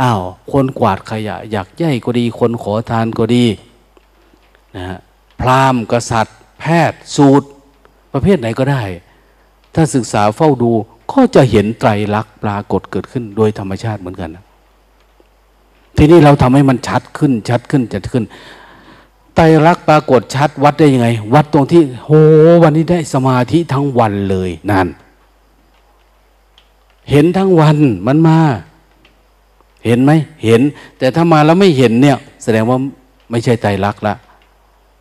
อ้าวคนกวาดขยะ อยากย่ก็ดี คนขอทานก็ดีนะฮะพราหมณ์กษัตริย์ แพทย์สูตร ประเภทไหนก็ได้ ถ้าศึกษาเฝ้าดูก็จะเห็นไตรลักษณ์ปรากฏเกิดขึ้นโดยธรรมชาติเหมือนกันนะทีนี้เราทำให้มันชัดขึ้นชัดขึ้นชัดขึ้น ไตรลักษณ์ปรากฏชัดวัดได้ยังไง วัดตรงที่โหวันนี้ได้สมาธิทั้งวันเลยนั่นเห็นทั้งวันมันมา เห็นไหมเห็น แต่ถ้ามาแล้วไม่เห็นเนี่ย แสดงว่าไม่ใช่ไตรลักษณ์ละ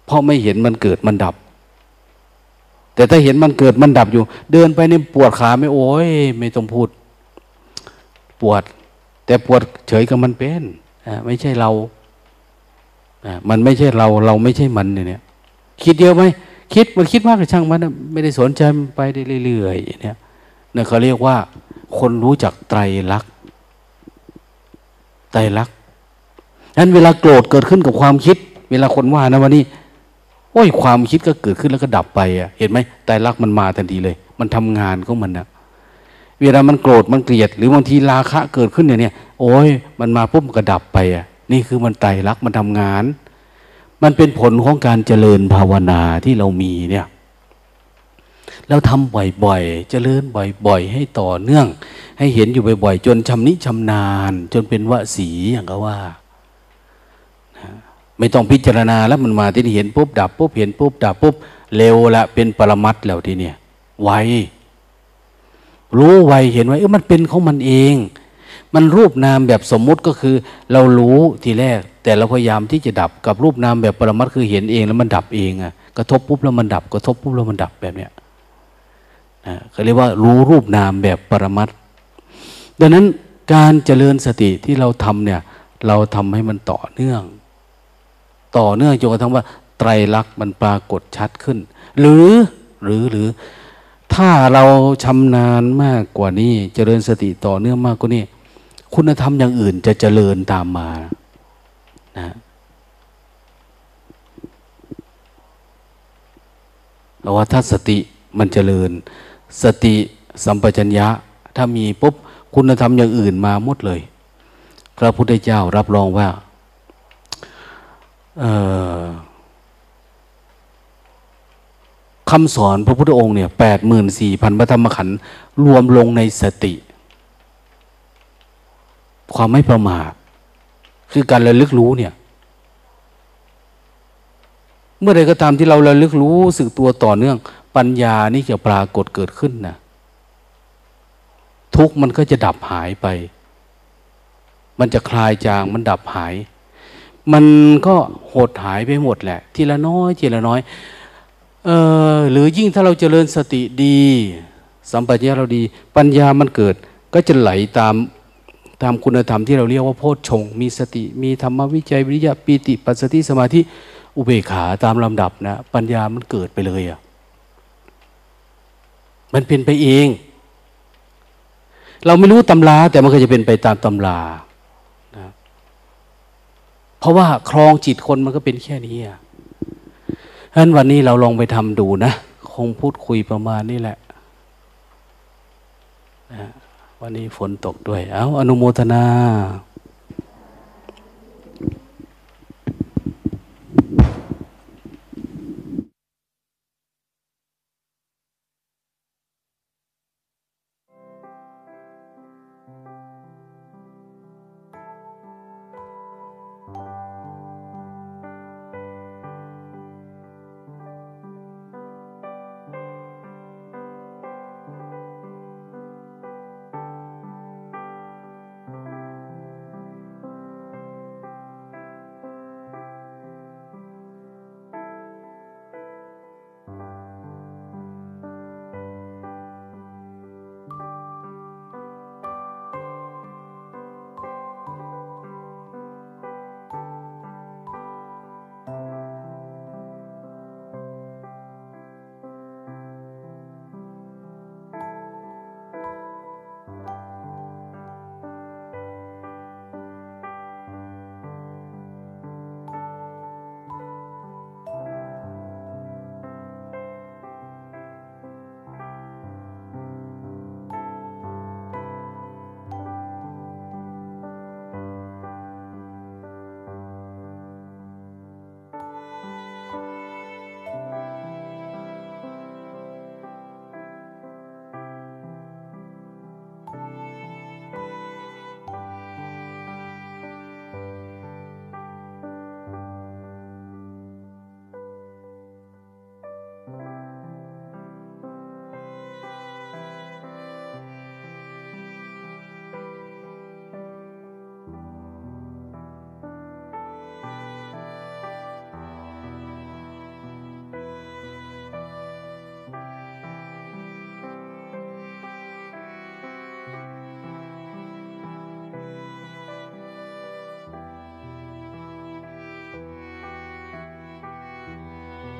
เพราะไม่เห็นมันเกิดมันดับ แต่ถ้าเห็นมันเกิดมันดับอยู่ เดินไปนี่ปวดขาไม่โอ้ยไม่ต้องพูด ปวด แต่ปวดเฉยกับมันเป็นไม่ใช่เรามันไม่ใช่เราเราไม่ใช่มันเนี่ยคิดเยอะไหมคิดมันคิดมากกับช่างมันไม่ได้สนใจไปได้เรื่อยๆเนี่ยนี่เขาเรียกว่า คนรู้จักไตรลักษณ์ไตรลักษณ์นั้นเวลาโกรธเกิดขึ้นกับความคิด เวลาคนว่านะวันนี้ อ้ยความคิดก็เกิดขึ้นแล้วก็ดับไปอะ เห็นไหมไตรลักษ์มันมาทันทีเลย มันทำงานของมันนะเวลามันโกรธมันเกลียด หรือบางทีราคะเกิดขึ้นเนี่ยเนี่ย โอ้ยมันมาปุ๊บก็ดับไปอะ นี่คือมันไตรลักษ์มันทำงาน มันเป็นผลของการเจริญภาวนาที่เรามีเนี่ยเราทำบ่อยๆ เจริญบ่อยๆ ให้ต่อเนื่อง ให้เห็นอยู่บ่อยๆ จนชำนิชำนาญ จนเป็นวสีอย่างก็ว่า ไม่ต้องพิจารณาแล้วมันมาที่นี่เห็นปุ๊บดับปุ๊บเห็นปุ๊บดับปุ๊บเร็วละเป็นปรมัตแล้วทีเนี่ยไวรู้ไวเห็นไวเออมันเป็นของมันเอง มันรูปนามแบบสมมุติก็คือ เรารู้ทีแรก แต่เราพยายามที่จะดับกับรูปนามแบบปรมัตคือเห็นเองแล้วมันดับเองอะกระทบปุ๊บแล้วมันดับกระทบปุ๊บแล้วมันดับแบบเนี้ยนะเขาเรียกว่ารู้รูปนามแบบปรมัตดังนั้นการเจริญสติที่เราทำเนี่ย เราทำให้มันต่อเนื่อง ต่อเนื่องจนกระทั่งว่า ไตรลักษณ์มันปรากฏชัดขึ้น หรือหรือหรือ ถ้าเราชำนาญมากกว่านี้ เจริญสติต่อเนื่องมากกว่านี้ คุณธรรมอย่างอื่นจะเจริญตามมานะเราว่าถ้าสติมันเจริญ สติสัมปชัญญะ ถ้ามีปุ๊บคุณธรรมอย่างอื่นมาหมดเลย พระพุทธเจ้ารับรองว่า คำสอนพระพุทธองค์เนี่ยแปดหมื่นสี่พันพระธรรมขันธ์รวมลงในสติ ความไม่ประมาทคือการระลึกรู้เนี่ย เมื่อใดก็ตามที่เราระลึกรู้สึกตัวต่อเนื่อง ปัญญานี่จะปรากฏเกิดขึ้นนะทุกมันก็จะดับหายไป มันจะคลายจางมันดับหาย มันก็หดหายไปหมดแหละ ทีละน้อย ทีละน้อยเออหรือยิ่งถ้าเราเจริญสติดี สัมปชัญญะเราดี ปัญญามันเกิด ก็จะไหลตามตามคุณธรรมที่เราเรียกว่าโพชฌงมีสติ มีธรรมวิจัยวิริยะปีติ ปัสสติสมาธิอุเบกขาตามลำดับนะ ปัญญามันเกิดไปเลยอะ่ะมันเป็นไปเอง เราไม่รู้ตำราแต่มันก็จะเป็นไปตามตำรา ราะว่าครองจิตคนมันก็เป็นแค่นี้อะฉะนั้นวันนี้เราลองไปทำดูนะ คงพูดคุยประมาณนี้แหละนะวันนี้ฝนตกด้วย เอาอนุโมทนา